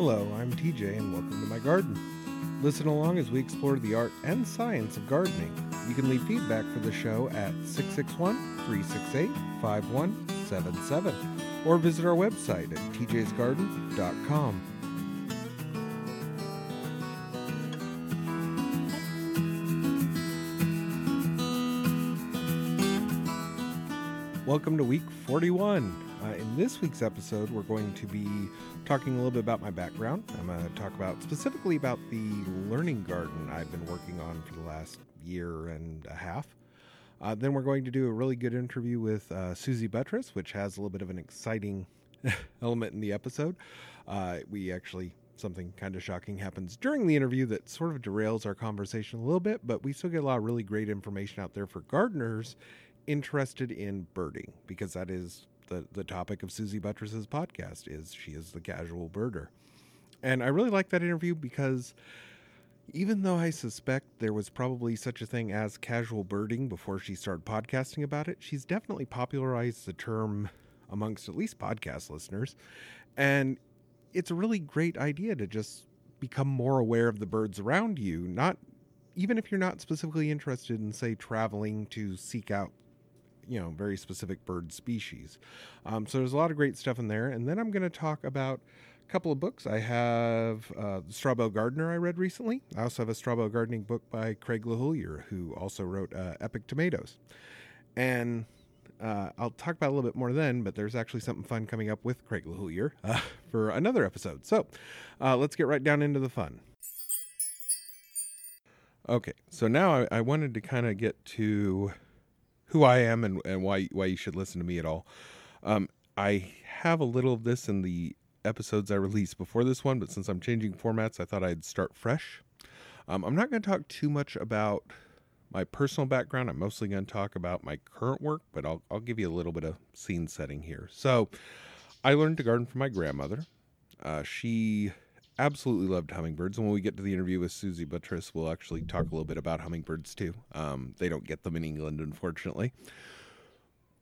Hello, I'm TJ, and welcome to my garden. Listen along as we explore the art and science of gardening. You can leave feedback for the show at 661 368 5177 or visit our website at teajaysgarden.com. Welcome to week 41. Uh, in this week's episode, we're going to be talking a little bit about my background. I'm going to talk about specifically about the learning garden I've been working on for the last year and a half. Uh, then we're going to do a really good interview with uh, Suzy Buttress, which has a little bit of an exciting element in the episode. Uh, we actually something kind of shocking happens during the interview that sort of derails our conversation a little bit, but we still get a lot of really great information out there for gardeners interested in birding because that is the, the topic of Suzy Buttress's podcast is she is the casual birder. And I really like that interview because even though I suspect there was probably such a thing as casual birding before she started podcasting about it, she's definitely popularized the term amongst at least podcast listeners. And it's a really great idea to just become more aware of the birds around you, not even if you're not specifically interested in, say, traveling to seek out you know very specific bird species. Um, so there's a lot of great stuff in there. And then I'm going to talk about a couple of books. I have uh, Gardener I read recently. I also have a Straw Bale Gardening book by Craig LeHoullier, who also wrote uh, Epic Tomatoes. And uh, I'll talk about a little bit more then, but there's actually something fun coming up with Craig LeHoullier uh, for another episode. So uh, let's get right down into the fun. Okay, so now I, I wanted to kind of get to who I am and, and why why you should listen to me at all. Um, I have a little of this in the episodes I released before this one, but since I'm changing formats, I thought I'd start fresh. Um, I'm not going to talk too much about my personal background. I'm mostly going to talk about my current work, but I'll, I'll give you a little bit of scene setting here. So, I learned to garden from my grandmother. Uh, she absolutely loved hummingbirds. And when we get to the interview with Suzy Buttress, we'll actually talk a little bit about hummingbirds too. Um, they don't get them in England, unfortunately.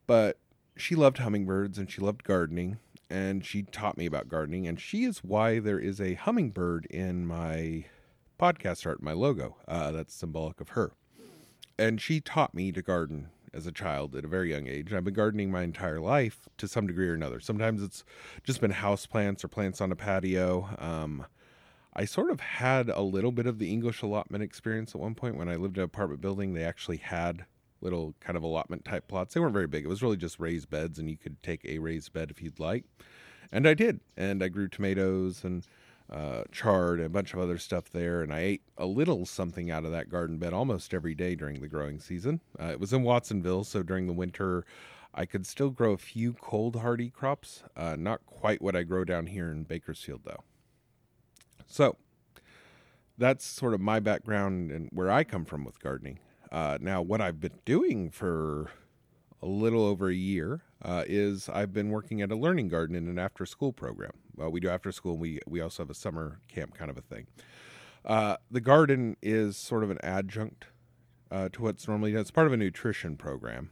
But she loved hummingbirds and she loved gardening. And she taught me about gardening. And she is why there is a hummingbird in my podcast art, my logo. Uh, that's symbolic of her. And she taught me to garden as a child at a very young age. I've been gardening my entire life to some degree or another. Sometimes it's just been house plants or plants on a patio. Um, I sort of had a little bit of the English allotment experience at one point when I lived in an apartment building. They actually had little kind of allotment type plots. They weren't very big. It was really just raised beds, and you could take a raised bed if you'd like. And I did. And I grew tomatoes and uh, chard and a bunch of other stuff there. And I ate a little something out of that garden bed almost every day during the growing season. Uh, it was in Watsonville, so during the winter, I could still grow a few cold hardy crops. Uh, not quite what I grow down here in Bakersfield, though. So that's sort of my background and where I come from with gardening. Uh, now, what I've been doing for a little over a year uh, is I've been working at a learning garden in an after school program. We do after school. We we also have a summer camp kind of a thing. Uh, the garden is sort of an adjunct uh, to what's normally done. It's part of a nutrition program,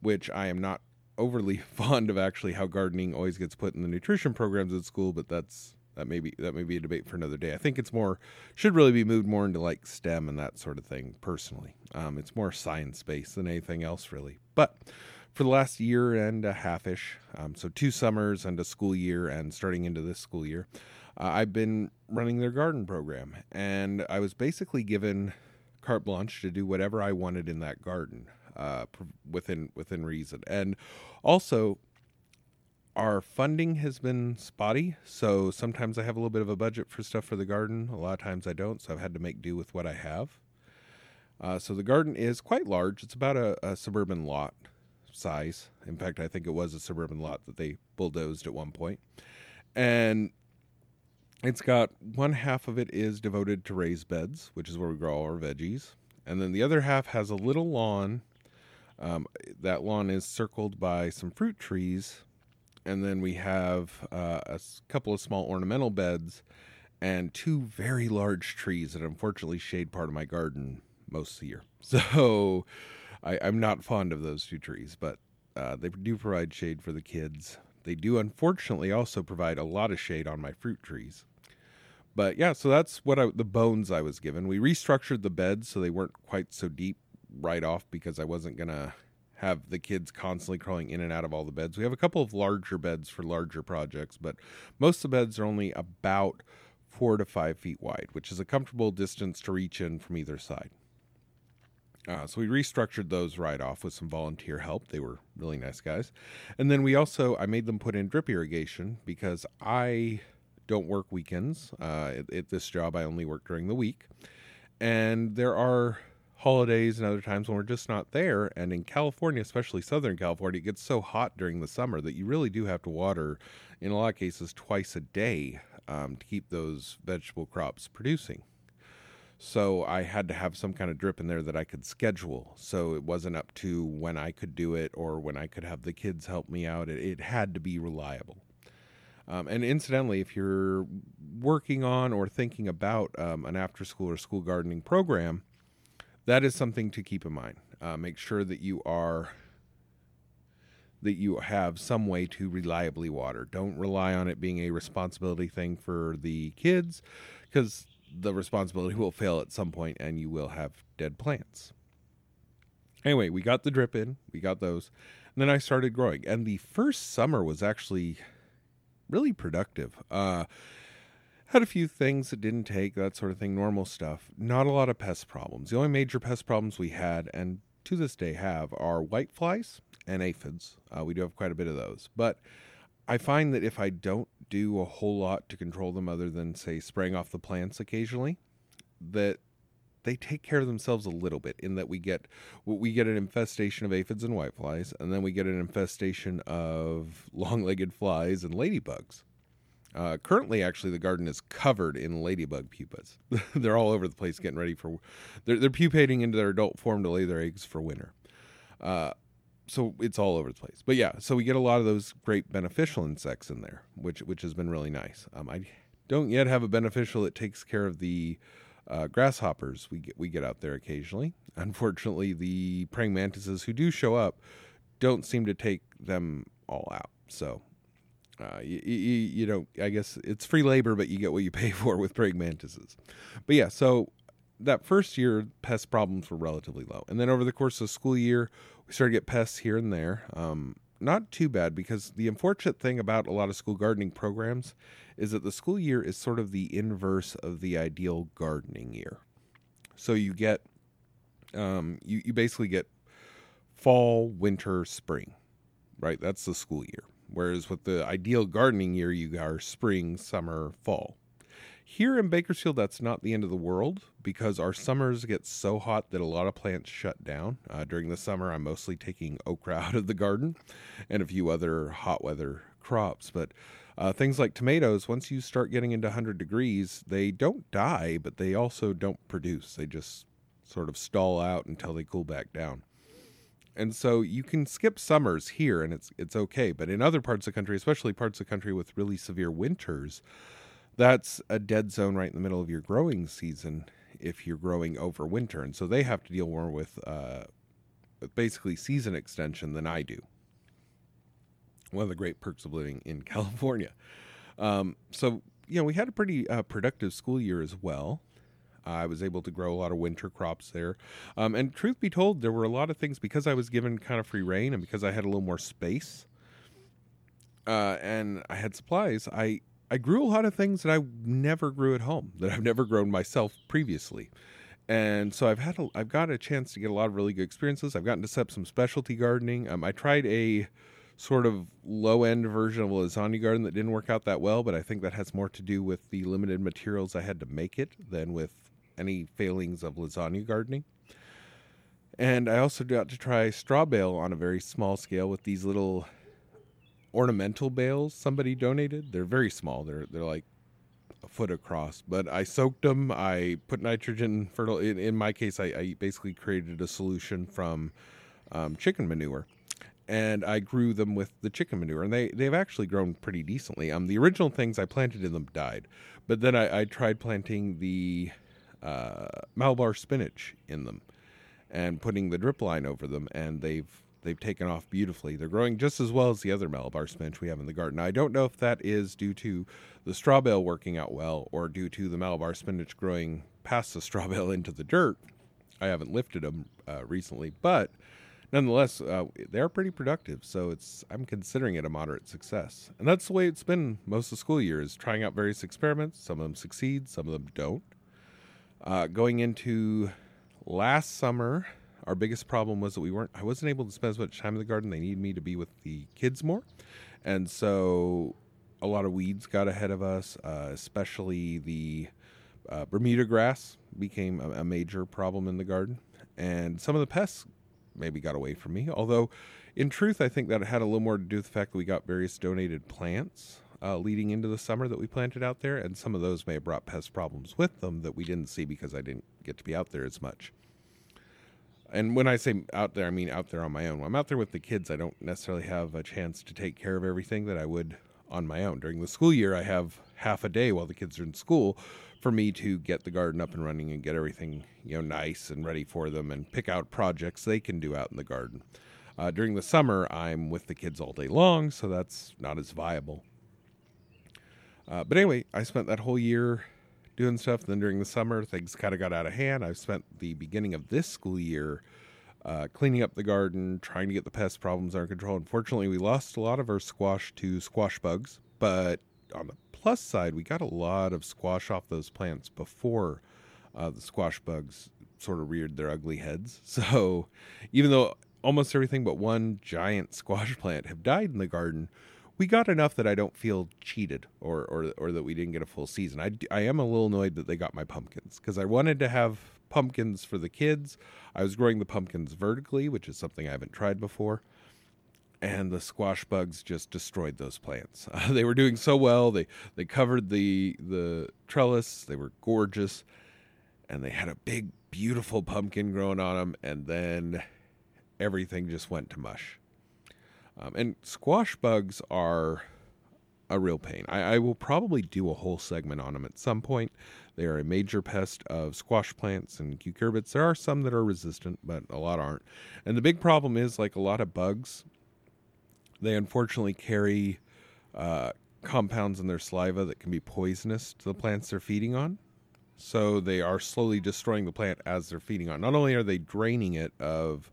which I am not overly fond of. Actually, how gardening always gets put in the nutrition programs at school, but that's that may be that may be a debate for another day. I think it's more should really be moved more into like STEM and that sort of thing. Personally, um, it's more science based than anything else, really. But for the last year and a half ish, um, so two summers and a school year, and starting into this school year, uh, I've been running their garden program, and I was basically given carte blanche to do whatever I wanted in that garden uh, within within reason, and also our funding has been spotty, so sometimes I have a little bit of a budget for stuff for the garden. A lot of times I don't, so I've had to make do with what I have. Uh, so the garden is quite large. It's about a, a, suburban lot size. In fact, I think it was a suburban lot that they bulldozed at one point. And it's got one half of it is devoted to raised beds, which is where we grow all our veggies. And then the other half has a little lawn. Um, that lawn is circled by some fruit trees and then we have uh, a couple of small ornamental beds and two very large trees that unfortunately shade part of my garden most of the year. So I, am not fond of those two trees, but uh, they do provide shade for the kids. They do unfortunately also provide a lot of shade on my fruit trees. but yeah, so that's what I, the bones I was given. We restructured the beds so they weren't quite so deep right off because I wasn't gonna have the kids constantly crawling in and out of all the beds. We have a couple of larger beds for larger projects, but most of the beds are only about four to five feet wide, which is a comfortable distance to reach in from either side. Uh, so we restructured those right off with some volunteer help. They were really nice guys. And then we also, I made them put in drip irrigation because I don't work weekends. Uh, at, at this job, I only work during the week. And there are holidays and other times when we're just not there. And in California, especially Southern California, it gets so hot during the summer that you really do have to water, in a lot of cases, twice a day um, to keep those vegetable crops producing. So I had to have some kind of drip in there that I could schedule. So it wasn't up to when I could do it or when I could have the kids help me out. It, it had to be reliable. Um, and incidentally, if you're working on or thinking about um, an after school or school gardening program, that is something to keep in mind. Uh, make sure that you are that you have some way to reliably water. Don't rely on it being a responsibility thing for the kids because the responsibility will fail at some point and you will have dead plants. Anyway, we got the drip in, we got those, and then I started growing. And the first summer was actually really productive. Uh, had a few things that didn't take, that sort of thing, normal stuff. Not a lot of pest problems. The only major pest problems we had, and to this day have, are white flies and aphids. Uh, we do have quite a bit of those. But I find that if I don't do a whole lot to control them other than, say, spraying off the plants occasionally, that they take care of themselves a little bit in that we get we get an infestation of aphids and whiteflies and then we get an infestation of long-legged flies and ladybugs uh, currently, actually, the garden is covered in ladybug pupas. they're all over the place, getting ready for. They're, they're pupating into their adult form to lay their eggs for winter. Uh, so it's all over the place. But yeah, so we get a lot of those great beneficial insects in there, which which has been really nice. Um, I don't yet have a beneficial that takes care of the uh, grasshoppers we get we get out there occasionally. Unfortunately, the praying mantises who do show up don't seem to take them all out. So uh, you, you, you know, I guess it's free labor, but you get what you pay for with praying mantises. But yeah, so that first year, pest problems were relatively low, and then over the course of the school year, we started to get pests here and there. Um, not too bad because the unfortunate thing about a lot of school gardening programs is that the school year is sort of the inverse of the ideal gardening year. So you get, um, you you basically get fall, winter, spring, right? That's the school year. Whereas with the ideal gardening year, you are spring, summer, fall. Here in Bakersfield, that's not the end of the world because our summers get so hot that a lot of plants shut down. Uh, during the summer, I'm mostly taking okra out of the garden and a few other hot weather crops. But uh, things like tomatoes, once you start getting into 100 degrees, they don't die, but they also don't produce. They just sort of stall out until they cool back down and so you can skip summers here and it's it's okay. But in other parts of the country especially parts of the country with really severe winters that's a dead zone right in the middle of your growing season if you're growing over winter. And so they have to deal more with uh, basically season extension than i do. One of the great perks of living in california. Um, so you know we had a pretty uh, productive school year as well I was able to grow a lot of winter crops there. Um, and truth be told, there were a lot of things because I was given kind of free reign and because I had a little more space uh, and I had supplies, I, I grew a lot of things that I never grew at home, that I've never grown myself previously. And so I've had a, I've got a chance to get a lot of really good experiences. I've gotten to set up some specialty gardening. Um, I tried a sort of low end version of a lasagna garden that didn't work out that well, but I think that has more to do with the limited materials I had to make it than with any failings of lasagna gardening. And I also got to try straw bale on a very small scale with these little ornamental bales somebody donated. They're very small. They're they're like a foot across. But I soaked them. I put nitrogen fertile. In, in my case, I, I, basically created a solution from um, chicken manure, and I grew them with the chicken manure, and they they've actually grown pretty decently. Um, the original things I planted in them died, but then I, I tried planting the uh, Malabar spinach in them and putting the drip line over them, and they've they've taken off beautifully. They're growing just as well as the other Malabar spinach we have in the garden. I don't know if that is due to the straw bale working out well or due to the Malabar spinach growing past the straw bale into the dirt. I haven't lifted them uh, recently, but nonetheless, uh, they're pretty productive. So it's I'm considering it a moderate success, and that's the way it's been most of the school year is trying out various experiments. Some of them succeed, some of them don't. Uh, going into last summer, our biggest problem was that we weren't. I wasn't able to spend as much time in the garden. They needed me to be with the kids more, and so a lot of weeds got ahead of us, uh, especially the uh, Bermuda grass became a, a major problem in the garden, and some of the pests maybe got away from me. Although, in truth, I think that it had a little more to do with the fact that we got various donated plants uh, leading into the summer that we planted out there, and some of those may have brought pest problems with them that we didn't see because I didn't get to be out there as much. And when I say out there, I mean out there on my own. When I'm out there with the kids, I don't necessarily have a chance to take care of everything that I would on my own. During the school year, I have half a day while the kids are in school for me to get the garden up and running and get everything you know nice and ready for them and pick out projects they can do out in the garden. Uh, during the summer, I'm with the kids all day long, so that's not as viable. Uh, but anyway, I spent that whole year doing stuff. Then during the summer, things kind of got out of hand. I've spent the beginning of this school year uh, cleaning up the garden, trying to get the pest problems under control. Unfortunately, we lost a lot of our squash to squash bugs, but on the plus side, we got a lot of squash off those plants before uh, the squash bugs sort of reared their ugly heads. So even though almost everything but one giant squash plant have died in the garden, we got enough that I don't feel cheated or, or, or that we didn't get a full season. I, I am a little annoyed that they got my pumpkins because I wanted to have pumpkins for the kids. I was growing the pumpkins vertically, which is something I haven't tried before and the squash bugs just destroyed those plants. Uh, they were doing so well. They they covered the the trellis. They were gorgeous, and they had a big, beautiful pumpkin growing on them. And then everything just went to mush. Um, and squash bugs are a real pain. I, I, will probably do a whole segment on them at some point. They are a major pest of squash plants and cucurbits. There are some that are resistant, but a lot aren't. And the big problem is, like a lot of bugs, they unfortunately carry uh, compounds in their saliva that can be poisonous to the plants they're feeding on. So they are slowly destroying the plant as they're feeding on. Not only are they draining it of,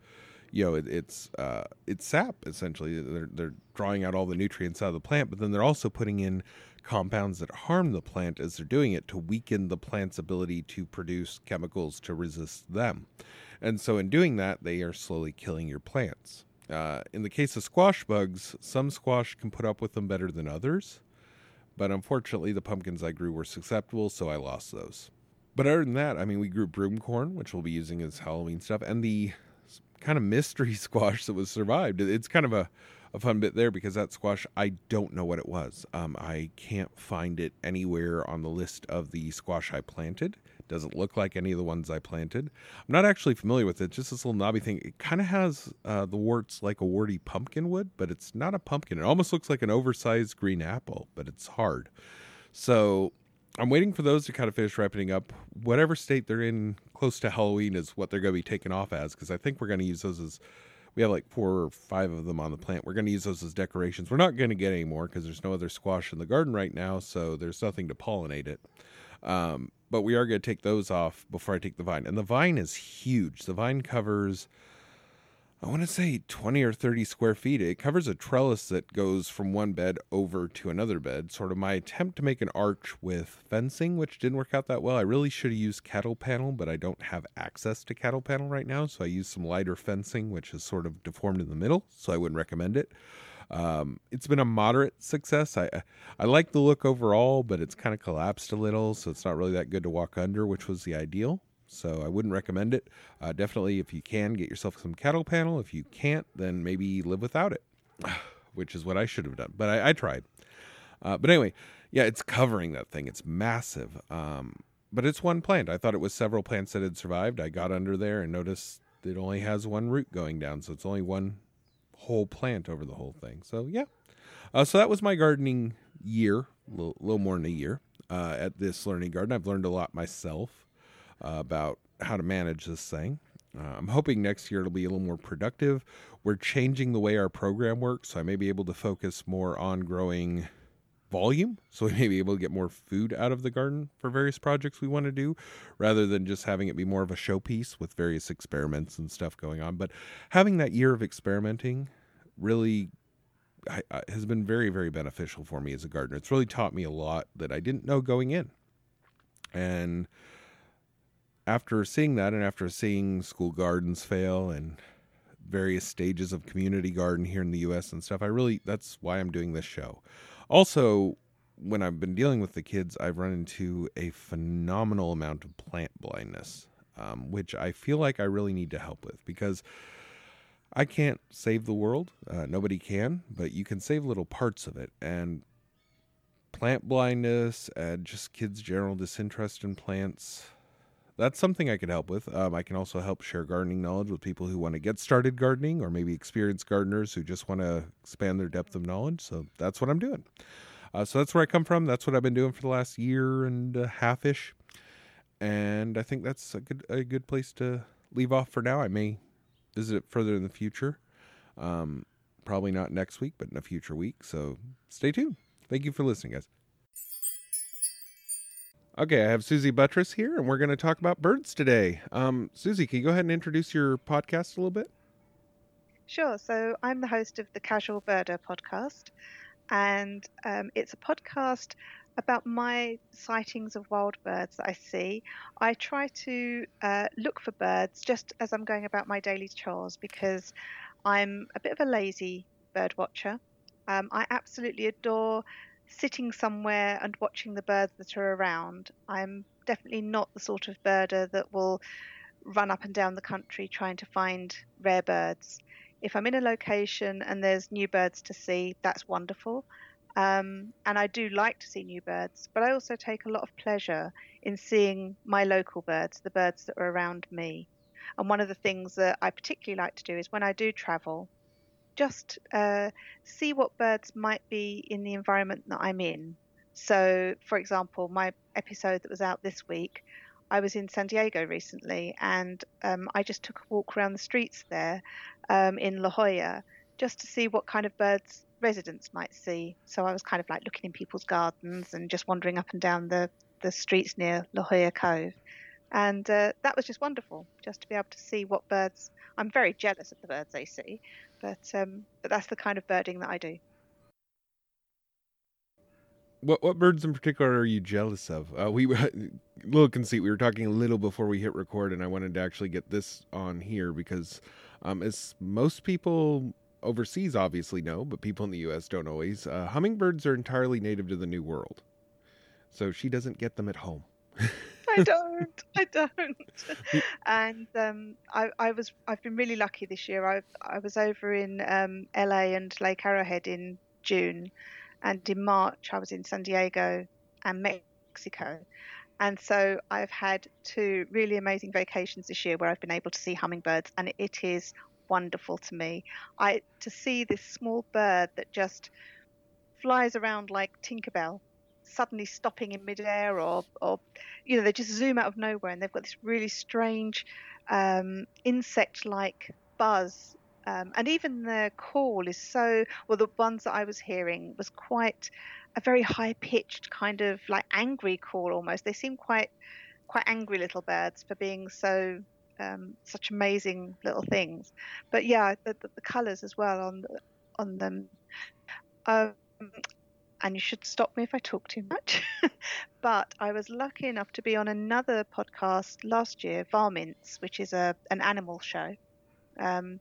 you know, it, it's uh, it's sap essentially. They're they're drawing out all the nutrients out of the plant, but then they're also putting in compounds that harm the plant as they're doing it to weaken the plant's ability to produce chemicals to resist them. And so in doing that, they are slowly killing your plants. Uh, in the case of squash bugs, some squash can put up with them better than others, but unfortunately, the pumpkins I grew were susceptible, so I lost those. But other than that, I mean, we grew broom corn, which we'll be using as Halloween stuff, and the kind of mystery squash that was survived. It's kind of a, a fun bit there because that squash, I don't know what it was. Um, I can't find it anywhere on the list of the squash I planted. Doesn't look like any of the ones I planted. I'm not actually familiar with it. Just this little knobby thing. It kind of has uh, the warts like a warty pumpkin would, but it's not a pumpkin. It almost looks like an oversized green apple, but it's hard. So I'm waiting for those to kind of finish ripening up. Whatever state they're in close to Halloween is what they're going to be taken off as, because I think we're going to use those as we have like four or five of them on the plant. We're going to use those as decorations. We're not going to get any more because there's no other squash in the garden right now, so there's nothing to pollinate it. Um, but we are going to take those off before I take the vine. And the vine is huge. The vine covers, I want to say 20 or 30 square feet. It covers a trellis that goes from one bed over to another bed. Sort of my attempt to make an arch with fencing, which didn't work out that well. I really should have used cattle panel, but I don't have access to cattle panel right now. So I used some lighter fencing, which is sort of deformed in the middle. So I wouldn't recommend it. Um, it's been a moderate success. I I like the look overall, but it's kind of collapsed a little, so it's not really that good to walk under, which was the ideal. So I wouldn't recommend it. Uh, definitely, if you can, get yourself some cattle panel. If you can't, then maybe live without it, which is what I should have done. But I, I tried. Uh, but anyway, yeah, it's covering that thing. It's massive. Um, but it's one plant. I thought it was several plants that had survived. I got under there and noticed it only has one root going down, so it's only one whole plant over the whole thing. So yeah, uh, so that was my gardening year, a little, little more than a year uh, at this learning garden. I've learned a lot myself about how to manage this thing. Uh, I'm hoping next year it'll be a little more productive. We're changing the way our program works, so I may be able to focus more on growing volume so we may be able to get more food out of the garden for various projects we want to do rather than just having it be more of a showpiece with various experiments and stuff going on but having that year of experimenting really has been very very beneficial for me as a gardener it's really taught me a lot that i didn't know going in and after seeing that and after seeing school gardens fail and various stages of community garden here in the us and stuff i really that's why i'm doing this show also, when I've been dealing with the kids, I've run into a phenomenal amount of plant blindness, um, which I feel like I really need to help with because I can't save the world. Uh, nobody can, but you can save little parts of it. And plant blindness and just kids' general disinterest in plants that's something I can help with. Um, I can also help share gardening knowledge with people who want to get started gardening or maybe experienced gardeners who just want to expand their depth of knowledge. So that's what I'm doing. Uh, so that's where I come from. That's what I've been doing for the last year and a half ish. And I think that's a good a good place to leave off for now. I may visit it further in the future. Um, probably not next week, but in a future week. So stay tuned. Thank you for listening, guys. Okay, I have Suzy Buttress here, and we're going to talk about birds today. Um, Suzy, can you go ahead and introduce your podcast a little bit? Sure. So I'm the host of the Casual Birder podcast, and um, it's a podcast about my sightings of wild birds that I see. I try to uh, look for birds just as I'm going about my daily chores because I'm a bit of a lazy bird watcher. Um, I absolutely adore sitting somewhere and watching the birds that are around. I'm definitely not the sort of birder that will run up and down the country trying to find rare birds. If I'm in a location and there's new birds to see, that's wonderful. Um, and I do like to see new birds, but I also take a lot of pleasure in seeing my local birds, the birds that are around me. And one of the things that I particularly like to do is when I do travel, just uh, see what birds might be in the environment that I'm in. So, for example, my episode that was out this week, I was in San Diego recently and um, I just took a walk around the streets there um, in La Jolla just to see what kind of birds residents might see. So I was kind of like looking in people's gardens and just wandering up and down the, the streets near La Jolla Cove. And uh, that was just wonderful, just to be able to see what birds. I'm very jealous of the birds they see, but um, but that's the kind of birding that I do. What what birds in particular are you jealous of? Uh, we little conceit. We were talking a little before we hit record, and I wanted to actually get this on here because, um, as most people overseas obviously know, but people in the U.S. don't always. Uh, hummingbirds are entirely native to the New World, so she doesn't get them at home. I don't. I don't. and um, I, I, was. I've been really lucky this year. I I was over in um, LA and Lake Arrowhead in June, and in March I was in San Diego and Mexico. And so I've had two really amazing vacations this year where I've been able to see hummingbirds, and it is wonderful to me. I to see this small bird that just flies around like Tinkerbell suddenly stopping in midair or, or you know, they just zoom out of nowhere and they've got this really strange um, insect like buzz. Um, and even their call is so, well, the ones that I was hearing was quite a very high pitched kind of like angry call almost. They seem quite, quite angry little birds for being so um, such amazing little things. But yeah, the, the, the colours as well on on them. Um, and you should stop me if I talk too much. but I was lucky enough to be on another podcast last year, Varmints, which is a an animal show, um,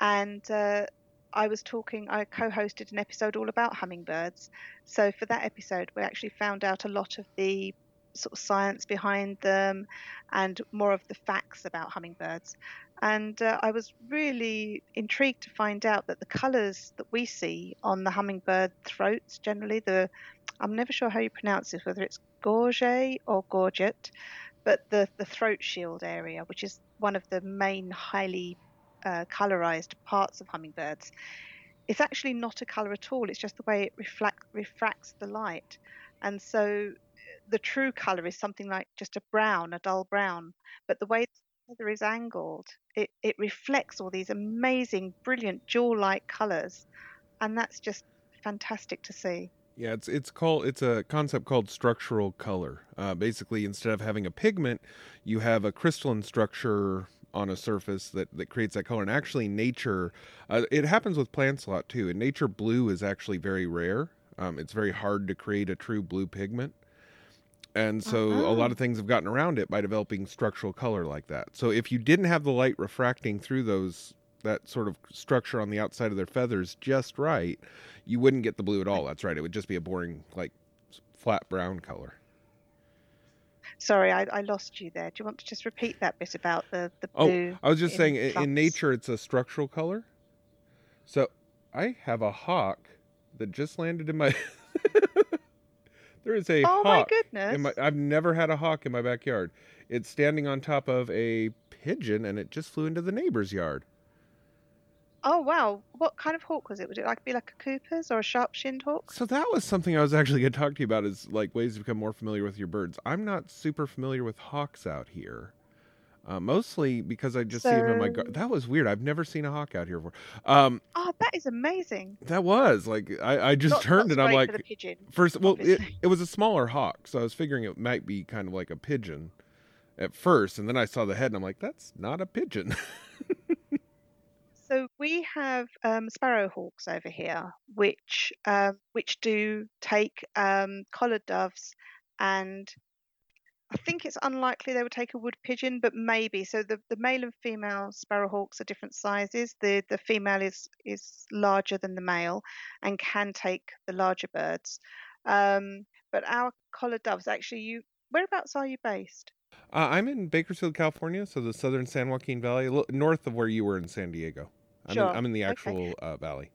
and uh, I was talking. I co-hosted an episode all about hummingbirds. So for that episode, we actually found out a lot of the sort of science behind them and more of the facts about hummingbirds. And uh, I was really intrigued to find out that the colours that we see on the hummingbird throats, generally, the I'm never sure how you pronounce this, whether it's gorge or gorget, but the, the throat shield area, which is one of the main highly uh, colorized parts of hummingbirds, it's actually not a color at all. It's just the way it reflect, refracts the light. And so the true color is something like just a brown, a dull brown. But the way feather is angled, it, it reflects all these amazing, brilliant jewel-like colours, and that's just fantastic to see. Yeah, it's it's called it's a concept called structural color. Uh, basically, instead of having a pigment, you have a crystalline structure on a surface that, that creates that color. And actually, nature, uh, it happens with plants a lot too. In nature, blue is actually very rare. Um, it's very hard to create a true blue pigment. And so uh-huh. a lot of things have gotten around it by developing structural color like that. So if you didn't have the light refracting through those that sort of structure on the outside of their feathers just right, you wouldn't get the blue at all. That's right. It would just be a boring, like, flat brown color. Sorry, I, I lost you there. Do you want to just repeat that bit about the, the oh, blue? Oh, I was just in saying, in nature, it's a structural color. So I have a hawk that just landed in my. there is a oh hawk. my goodness! My, I've never had a hawk in my backyard. It's standing on top of a pigeon, and it just flew into the neighbor's yard. Oh wow! What kind of hawk was it? Would it like be like a Cooper's or a sharp-shinned hawk? So that was something I was actually going to talk to you about. Is like ways to become more familiar with your birds. I'm not super familiar with hawks out here. Uh, mostly because I just so... see them in my garden. That was weird. I've never seen a hawk out here before. Um, oh, that is amazing. That was like I, I just not, turned not and I'm like, pigeon, first, well, it, it was a smaller hawk, so I was figuring it might be kind of like a pigeon at first, and then I saw the head and I'm like, that's not a pigeon. So we have um, sparrowhawks over here, which um, which do take um, collared doves, and I think it's unlikely they would take a wood pigeon, but maybe. So the, the male and female sparrowhawks are different sizes. The the female is is larger than the male, and can take the larger birds. Um, but our collared doves, actually, you whereabouts are you based? Uh, I'm in Bakersfield, California, so the southern San Joaquin Valley, north of where you were in San Diego. I'm, sure. in, I'm in the actual okay. uh, valley.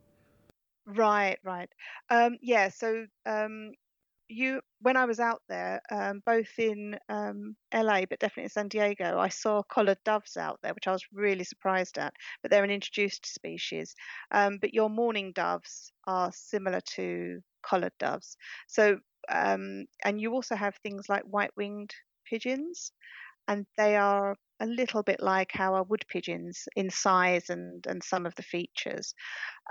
Right, right. Um, yeah, so um, you when I was out there, um, both in um, LA but definitely in San Diego, I saw collared doves out there, which I was really surprised at. But they're an introduced species. Um, but your mourning doves are similar to collared doves. So um, and you also have things like white-winged pigeons, and they are a little bit like our wood pigeons in size and, and some of the features.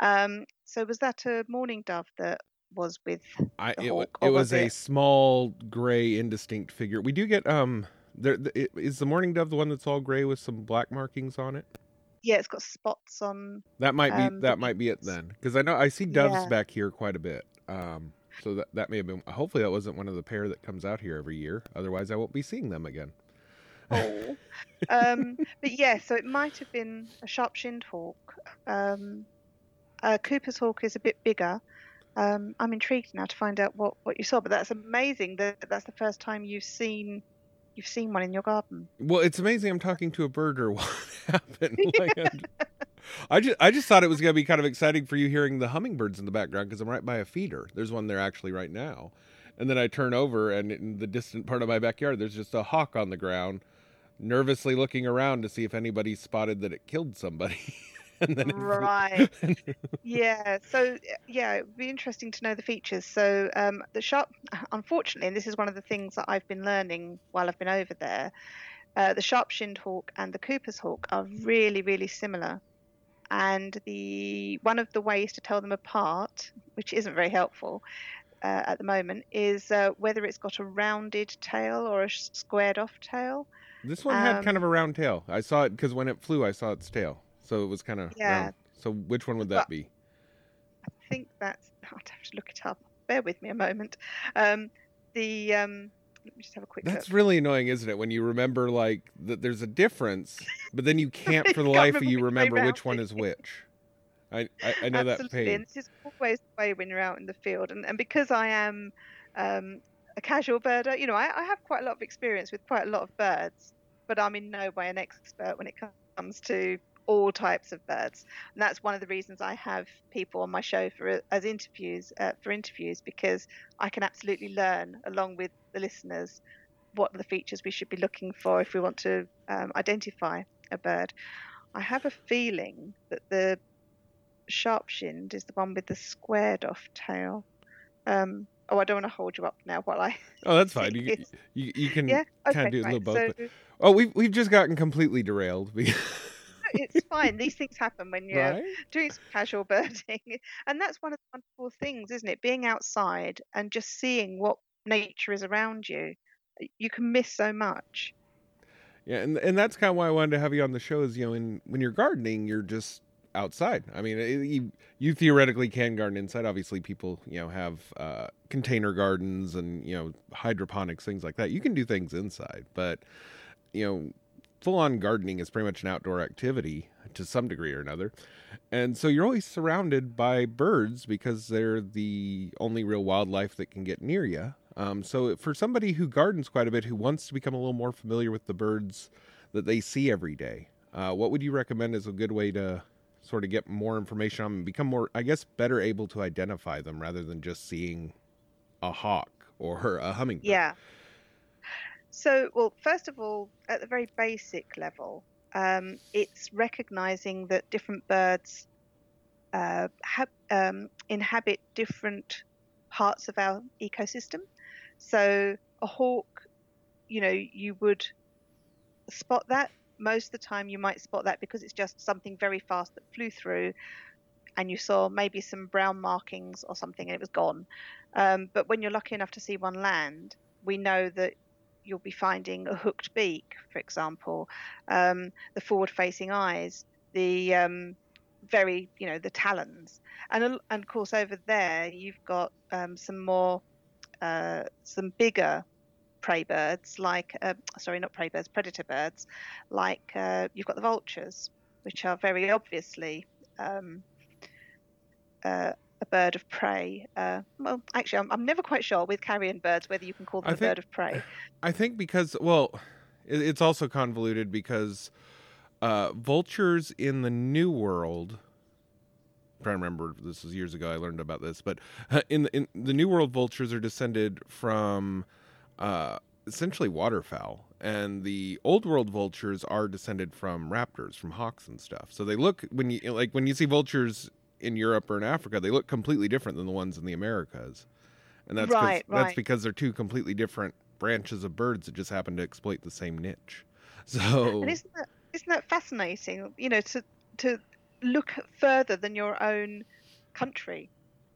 Um, so was that a mourning dove that was with I, it, it was, was a small gray indistinct figure. We do get um there it, is the mourning dove the one that's all gray with some black markings on it? Yeah, it's got spots on. That might be um, that might be it then, because I know I see doves yeah. back here quite a bit. Um, so that that may have been. Hopefully, that wasn't one of the pair that comes out here every year. Otherwise, I won't be seeing them again. Oh. um, but yeah, so it might have been a sharp-shinned hawk. Um, a Cooper's hawk is a bit bigger. Um, I'm intrigued now to find out what, what you saw, but that's amazing that that's the first time you've seen you've seen one in your garden. Well, it's amazing. I'm talking to a birder. What happened? Like, I just I just thought it was going to be kind of exciting for you hearing the hummingbirds in the background because I'm right by a feeder. There's one there actually right now, and then I turn over and in the distant part of my backyard, there's just a hawk on the ground nervously looking around to see if anybody spotted that it killed somebody. right. yeah. So yeah, it'd be interesting to know the features. So um, the sharp, unfortunately, and this is one of the things that I've been learning while I've been over there. Uh, the sharp-shinned hawk and the Cooper's hawk are really, really similar. And the one of the ways to tell them apart, which isn't very helpful, uh, at the moment is uh, whether it's got a rounded tail or a squared off tail. This one had um, kind of a um, round tail. I saw it because when it flew, I saw its tail, so it was kind of yeah. Round. So which one would that be? I think that's. I'd have to look it up. Bear with me a moment. Um, the um, let me just have a quick. That's look. really annoying, isn't it? When you remember like that there's a difference, but then you can't for the life of you remember which one is which. I, I, I know Absolutely. that pain. And this is always the way when you're out in the field, and, and because I am um, a casual birder. You know, I, I, have quite a lot of experience with quite a lot of birds, but I'm in no way an expert when it comes to all types of birds. And that's one of the reasons I have people on my show for as interviews uh, for interviews because I can absolutely learn along with the listeners what are the features we should be looking for if we want to um, identify a bird. I have a feeling that the sharp shinned is the one with the squared off tail. Um, Oh, I don't want to hold you up now while I. Oh, that's fine. You you, you can yeah. Okay, kind of do a right. little both. So but- oh, we've we've just gotten completely derailed. because- it's fine. These things happen when you're right? doing some casual birding, and that's one of the wonderful things, isn't it? Being outside and just seeing what nature is around you. You can miss so much. Yeah, and and that's kind of why I wanted to have you on the show. Is you know, in, when you're gardening, you're just outside. I mean, it, you you theoretically can garden inside. Obviously, people you know have uh, container gardens and you know hydroponics things like that. You can do things inside, but you know, full on gardening is pretty much an outdoor activity to some degree or another. And so you're always surrounded by birds because they're the only real wildlife that can get near you. Um, so for somebody who gardens quite a bit, who wants to become a little more familiar with the birds that they see every day, uh, what would you recommend as a good way to sort of get more information on them become more, I guess, better able to identify them rather than just seeing a hawk or a hummingbird? Yeah. So, well, first of all, at the very basic level, um, it's recognizing that different birds uh, ha- um, inhabit different parts of our ecosystem. So, a hawk, you know, you would spot that. Most of the time, you might spot that because it's just something very fast that flew through, and you saw maybe some brown markings or something, and it was gone. Um, but when you're lucky enough to see one land, we know that you'll be finding a hooked beak, for example, um, the forward-facing eyes, the um, very, you know, the talons, and and of course over there you've got um, some more, uh, some bigger prey birds like, uh, sorry, not prey birds, predator birds, like uh, you've got the vultures, which are very obviously. Um, uh, a bird of prey. Uh, well, actually, I'm, I'm never quite sure with carrion birds whether you can call them I a think- bird of prey. I think because well, it, it's also convoluted because uh, vultures in the New World. To remember this was years ago. I learned about this, but uh, in the, in the New World, vultures are descended from uh, essentially waterfowl, and the Old World vultures are descended from raptors, from hawks and stuff. So they look when you like when you see vultures in Europe or in Africa, they look completely different than the ones in the Americas, and that's 'cause- Right, that's because they're two completely different branches of birds that just happen to exploit the same niche. So And isn't that isn't that fascinating? You know, to to look further than your own country.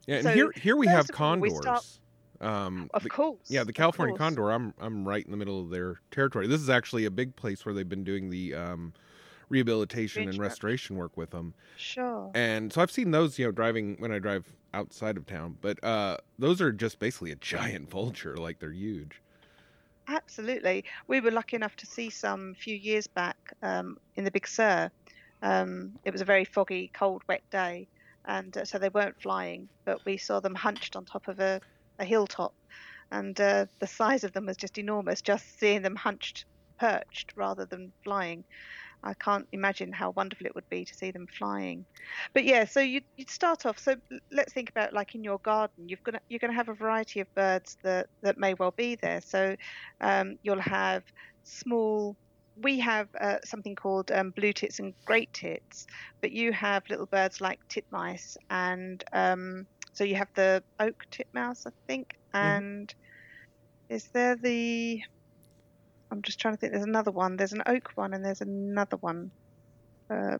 yeah, and so, here here we have all, we condors. start- um, Of the- course. yeah, the California condor. I'm I'm right in the middle of their territory. This is actually a big place where they've been doing the um, rehabilitation and restoration work with them. Sure. And so I've seen those, you know, driving when I drive outside of town. But uh, those are just basically a giant vulture, like they're huge. Absolutely. We were lucky enough to see some a few years back um, in the Big Sur. Um, it was a very foggy, cold, wet day, and uh, so they weren't flying, but we saw them hunched on top of a, a hilltop, and uh, the size of them was just enormous. Just seeing them hunched, perched rather than flying. I can't imagine how wonderful it would be to see them flying. But yeah, so you you'd start off. So let's think about like in your garden, you've got you're going to have a variety of birds that that may well be there. So um, you'll have small. We have uh, something called um, blue tits and great tits, but you have little birds like titmice, and um, so you have the oak titmouse, I think, and is there the? I'm just trying to think. There's another one. There's an oak one, and there's another one. Uh,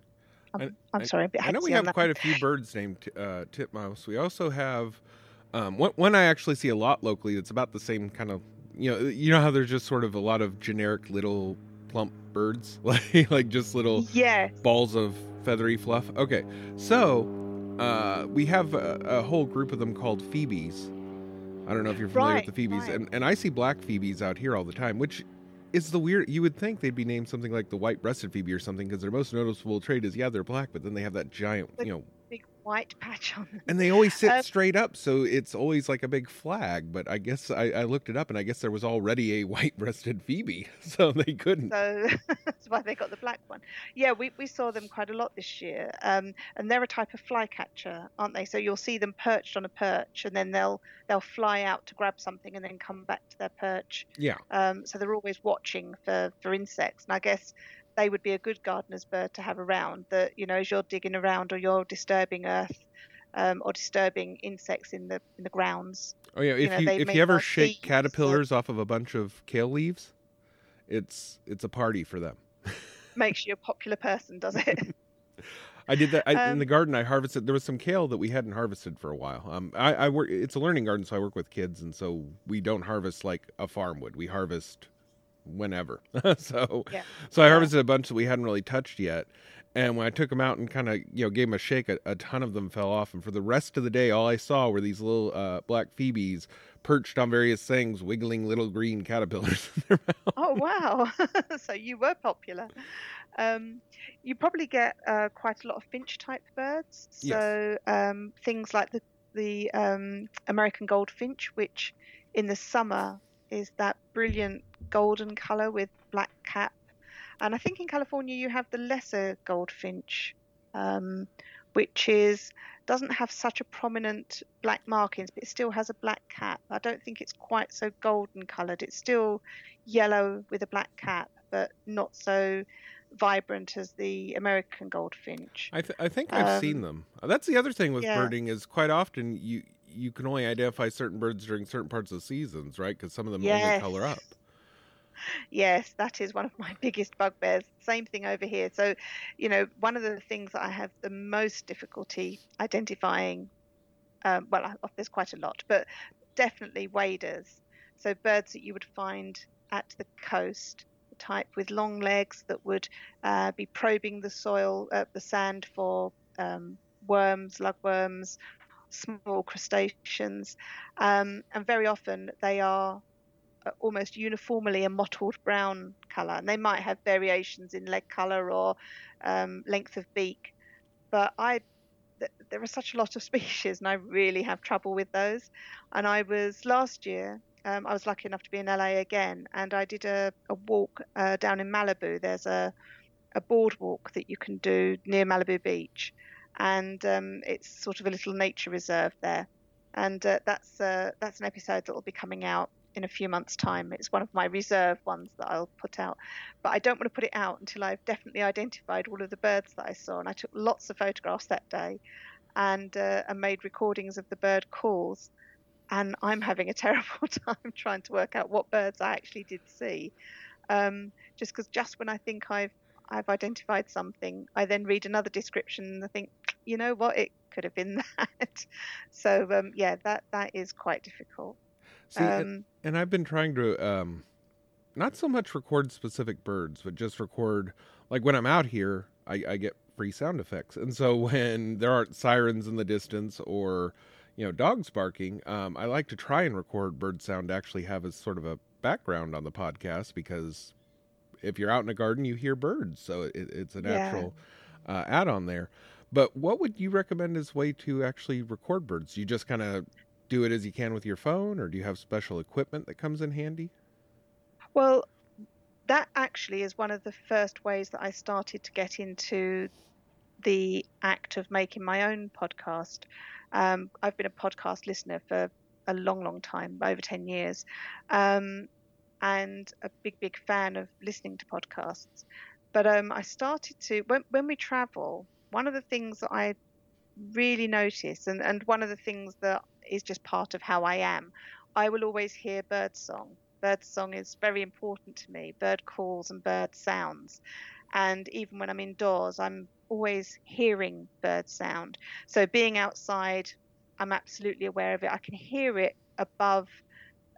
I'm, I- I'm sorry, bit I know we have quite one. a few birds named uh, titmouse. We also have um, one, one I actually see a lot locally. That's about the same kind of you know you know how there's just sort of a lot of generic little plump birds like like just little Yes. balls of feathery fluff. Okay, so uh, we have a, a whole group of them called phoebes. I don't know if you're familiar Right, with the phoebes, right. and, and I see black phoebes out here all the time, which is the weird. You would think they'd be named something like the white-breasted phoebe or something, because their most noticeable trait is yeah they're black, but then they have that giant, you know, white patch on them. and they always sit Uh, straight up, so it's always like a big flag. But I guess I, I looked it up, and I guess there was already a white-breasted phoebe, so they couldn't. So that's why they got the black one. Yeah, we, we saw them quite a lot this year. Um, and they're a type of flycatcher, aren't they? So you'll see them perched on a perch and then they'll they'll fly out to grab something and then come back to their perch. Yeah. Um, so they're always watching for, for insects. And I guess they would be a good gardener's bird to have around that, you know, as you're digging around or you're disturbing earth, um, or disturbing insects in the in the grounds. Oh yeah, if you, know, you if you ever shake or- caterpillars off of a bunch of kale leaves, it's it's a party for them. Makes you a popular person, does it? I did that I, in Um, the garden. I harvested. There was some kale that we hadn't harvested for a while. Um, I, I work. It's a learning garden, so I work with kids, and so we don't harvest like a farm would. We harvest whenever. so, Yeah. so I harvested a bunch that we hadn't really touched yet. And when I took them out and kind of you know gave them a shake, a, a ton of them fell off. And for the rest of the day, all I saw were these little uh, black phoebes perched on various things, wiggling little green caterpillars in their mouth. Oh wow! so you were popular. Um, you probably get uh, quite a lot of finch type birds. Yes. So um, things like the the um, American goldfinch, which in the summer is that brilliant golden color with black cap. And I think in California you have the lesser goldfinch, um, which is doesn't have such a prominent black markings, but it still has a black cap. I don't think it's quite so golden coloured. It's still yellow with a black cap, but not so vibrant as the American goldfinch. I, th- I think I've seen Um, them. Uh, That's the other thing with yeah. birding is quite often you you can only identify certain birds during certain parts of the seasons, right? Because some of them only color up. Yes. Yes, that is one of my biggest bugbears. Same thing over here. So, you know, one of the things that I have the most difficulty identifying, um, well, there's quite a lot, but definitely waders. So, birds that you would find at the coast, the type with long legs that would uh, be probing the soil, uh, the sand for um, worms, lugworms, small crustaceans. Um, and very often they are uh, almost uniformly a mottled brown colour, and they might have variations in leg colour or um, length of beak. But I, th- there are such a lot of species, and I really have trouble with those. And I was last year, um, I was lucky enough to be in LA again, and I did a, a walk uh, down in Malibu. There's a a boardwalk that you can do near Malibu Beach, and um, it's sort of a little nature reserve there. And uh, that's uh, that's an episode that will be coming out in a few months' time. It's one of my reserve ones that I'll put out, but I don't want to put it out until I've definitely identified all of the birds that I saw. And I took lots of photographs that day, and uh, and made recordings of the bird calls. And I'm having a terrible time trying to work out what birds I actually did see, um, just because just when I think I've I've identified something, I then read another description and I think, you know what, it could have been that. So um, yeah, that that is quite difficult. See, and, Um, and I've been trying to um, not so much record specific birds, but just record like when I'm out here, I, I get free sound effects, and so when there aren't sirens in the distance or you know dogs barking, um, I like to try and record bird sound to actually have as sort of a background on the podcast because if you're out in a garden, you hear birds, so it, it's a Yeah. natural uh, add-on there. But what would you recommend as way to actually record birds? You just kind of do it as you can with your phone, or do you have special equipment that comes in handy? Well, that actually is one of the first ways that I started to get into the act of making my own podcast. Um, I've been a podcast listener for a long, long time, over 10 years, um, and a big, big fan of listening to podcasts. But um, I started to, when, when we travel, one of the things that I really notice, and, and one of the things that is just part of how I am, I will always hear bird song. Bird song is very important to me, bird calls and bird sounds. And even when I'm indoors, I'm always hearing bird sound. So being outside, I'm absolutely aware of it. I can hear it above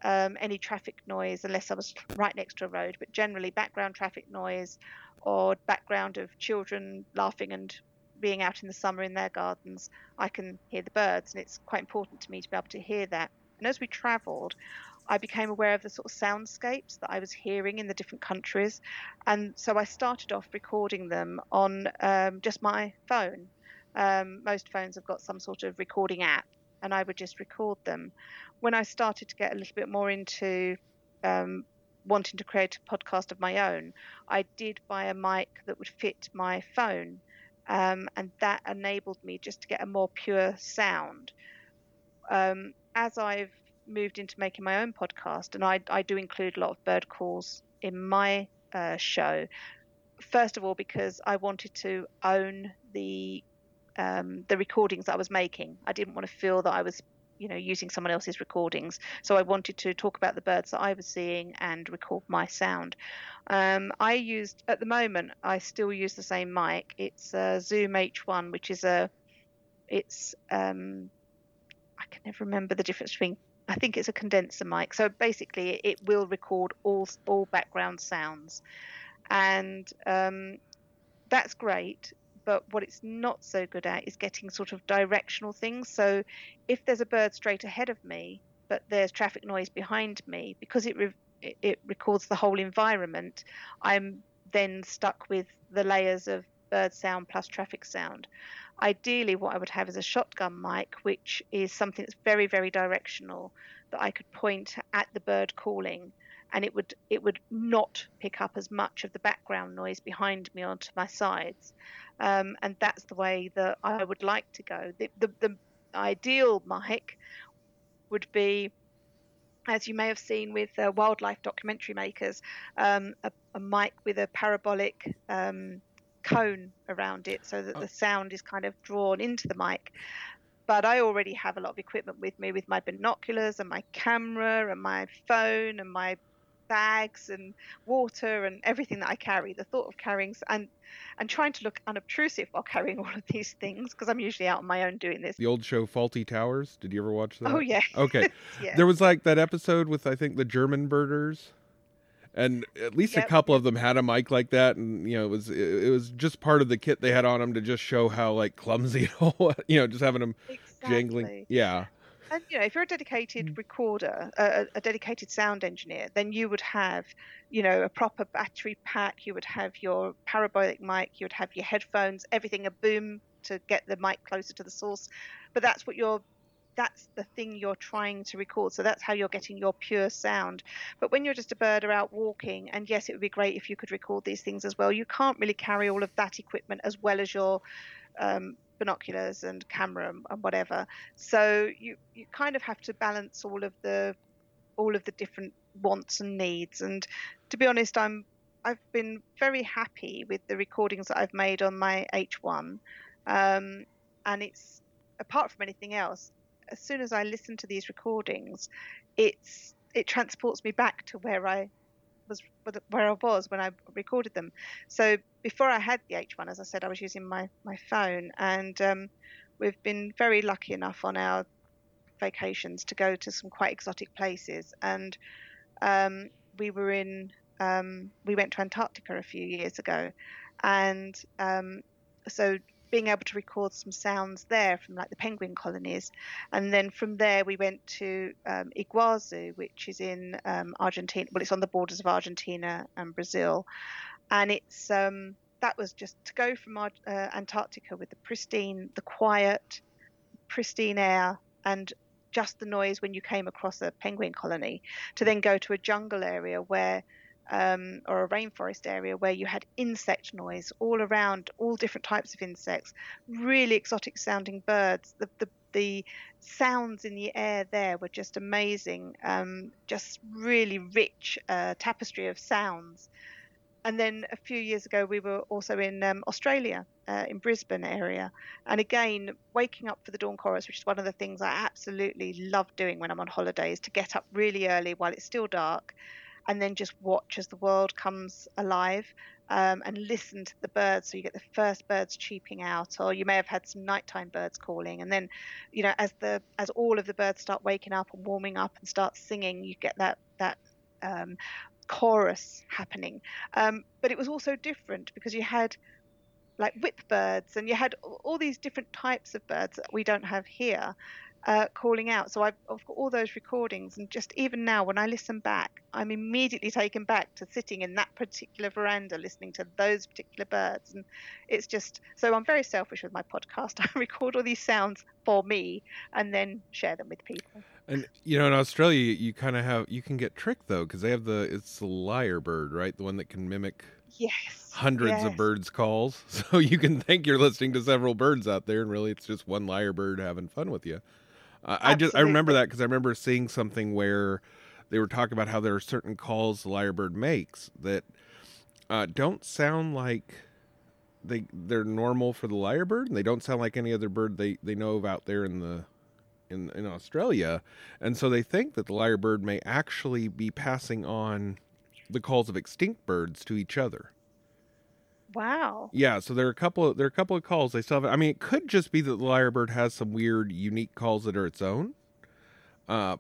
um, any traffic noise, unless I was right next to a road, but generally background traffic noise or background of children laughing and being out in the summer in their gardens, I can hear the birds. And it's quite important to me to be able to hear that. And as we travelled, I became aware of the sort of soundscapes that I was hearing in the different countries. And so I started off recording them on um, just my phone. Um, most phones have got some sort of recording app, and I would just record them. When I started to get a little bit more into um, wanting to create a podcast of my own, I did buy a mic that would fit my phone. Um, and that enabled me just to get a more pure sound. Um, as I've moved into making my own podcast, and I, I do include a lot of bird calls in my uh, show. First of all, because I wanted to own the um, the recordings I was making. I didn't want to feel that I was you know using someone else's recordings. So i wanted to talk about the birds that i was seeing and record my sound. Um, i used at the moment i still use the same mic. It's a zoom h1 which is a it's um, i can never remember the difference between i think it's a condenser mic. So basically it will record all all background sounds. And um, that's great but what it's not so good at is getting sort of directional things. So if there's a bird straight ahead of me, but there's traffic noise behind me, because it re- it records the whole environment, I'm then stuck with the layers of bird sound plus traffic sound. Ideally, what I would have is a shotgun mic, which is something that's very, very directional that I could point at the bird calling and it would it would not pick up as much of the background noise behind me onto my sides um, and that's the way that I would like to go. The, the, the ideal mic would be, as you may have seen with uh, wildlife documentary makers, um, a, a, mic with a parabolic um, cone around it so that oh. the sound is kind of drawn into the mic. But I already have a lot of equipment with me with my binoculars and my camera and my phone and my bags and water and everything that I carry. The thought of carrying and and trying to look unobtrusive while carrying all of these things because I'm usually out on my own doing this. The old show Fawlty Towers. Did you ever watch that? Oh yeah. Okay. yeah. There was like that episode with I think the German birders. And at least yep. a couple of them had a mic like that, and you know it was it, it was just part of the kit they had on them to just show how like clumsy, you know, just having them exactly. jangling. Yeah, and you know, if you're a dedicated mm. recorder, a, a, dedicated sound engineer, then you would have, you know, a proper battery pack. You would have your parabolic mic. You would have your headphones, everything a boom to get the mic closer to the source. But that's what you're. That's the thing you're trying to record. So that's how you're getting your pure sound. But when you're just a bird or out walking, and yes, it would be great if you could record these things as well. You can't really carry all of that equipment as well as your um, binoculars and camera and, whatever. So you you kind of have to balance all of the all of the different wants and needs. And to be honest, I'm I've been very happy with the recordings that I've made on my H1, um, and it's apart from anything else. As soon as I listen to these recordings, it's it transports me back to where I was where I was when I recorded them. So before I had the H1, as I said, I was using my my phone, and um, we've been very lucky enough on our vacations to go to some quite exotic places, and um, we were in um, we went to Antarctica a few years ago, and um, so being able to record some sounds there from like the penguin colonies. And then from there, we went to um, Iguazu, which is in um, Argentina. Well, it's on the borders of Argentina and Brazil. And it's um, that was just to go from uh, Antarctica with the pristine, the quiet, pristine air and just the noise when you came across a penguin colony to then go to a jungle area where um, or a rainforest area where you had insect noise all around, all different types of insects, really exotic sounding birds. The, the, the sounds in the air there were just amazing, um, just really rich uh, tapestry of sounds. And then a few years ago, we were also in um, Australia, uh, in Brisbane area, and again waking up for the dawn chorus, which is one of the things I absolutely love doing when I'm on holidays. To get up really early while it's still dark, and then just watch as the world comes alive um, and listen to the birds. So you get the first birds cheeping out, or you may have had some nighttime birds calling, and then, you know, as the as all of the birds start waking up and warming up and start singing, you get that that um, chorus happening. Um, but it was also different because you had like whip birds and you had all these different types of birds that we don't have here uh, calling out. So I've, I've, got all those recordings, and just even now, when I listen back, I'm immediately taken back to sitting in that particular veranda listening to those particular birds. And it's just so I'm very selfish with my podcast. I record all these sounds for me and then share them with people. And you know, in Australia, you kind of have you can get tricked though because they have the it's the lyre bird, right? The one that can mimic yes hundreds yes. of birds calls so you can think you're listening to several birds out there and really it's just one lyre bird having fun with you I just I remember that because I remember seeing something where they were talking about how there are certain calls the lyrebird makes that uh, don't sound like they they're normal for the lyrebird and they don't sound like any other bird they they know of out there in the in in Australia, and so they think that the lyrebird may actually be passing on the calls of extinct birds to each other. Wow. Yeah, so there are a couple. Of, there are a couple of calls they still have. I mean, it could just be that the lyrebird has some weird, unique calls that are its own. Uh,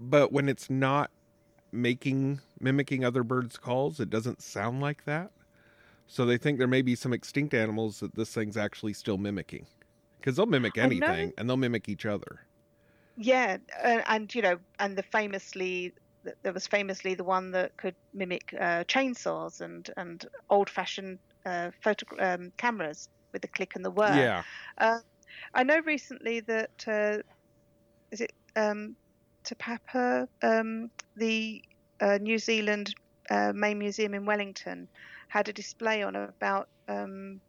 but when it's not making mimicking other birds' calls, it doesn't sound like that. So they think there may be some extinct animals that this thing's actually still mimicking, because they'll mimic anything and they'll mimic each other. Yeah, uh, and you know, and the famously there was famously the one that could mimic uh, chainsaws and and old-fashioned uh, photo um, cameras with the click and the whir. Yeah. Uh, I know recently that uh, is it um, Te Papa, um, the uh, New Zealand uh, main museum in Wellington, had a display on about um,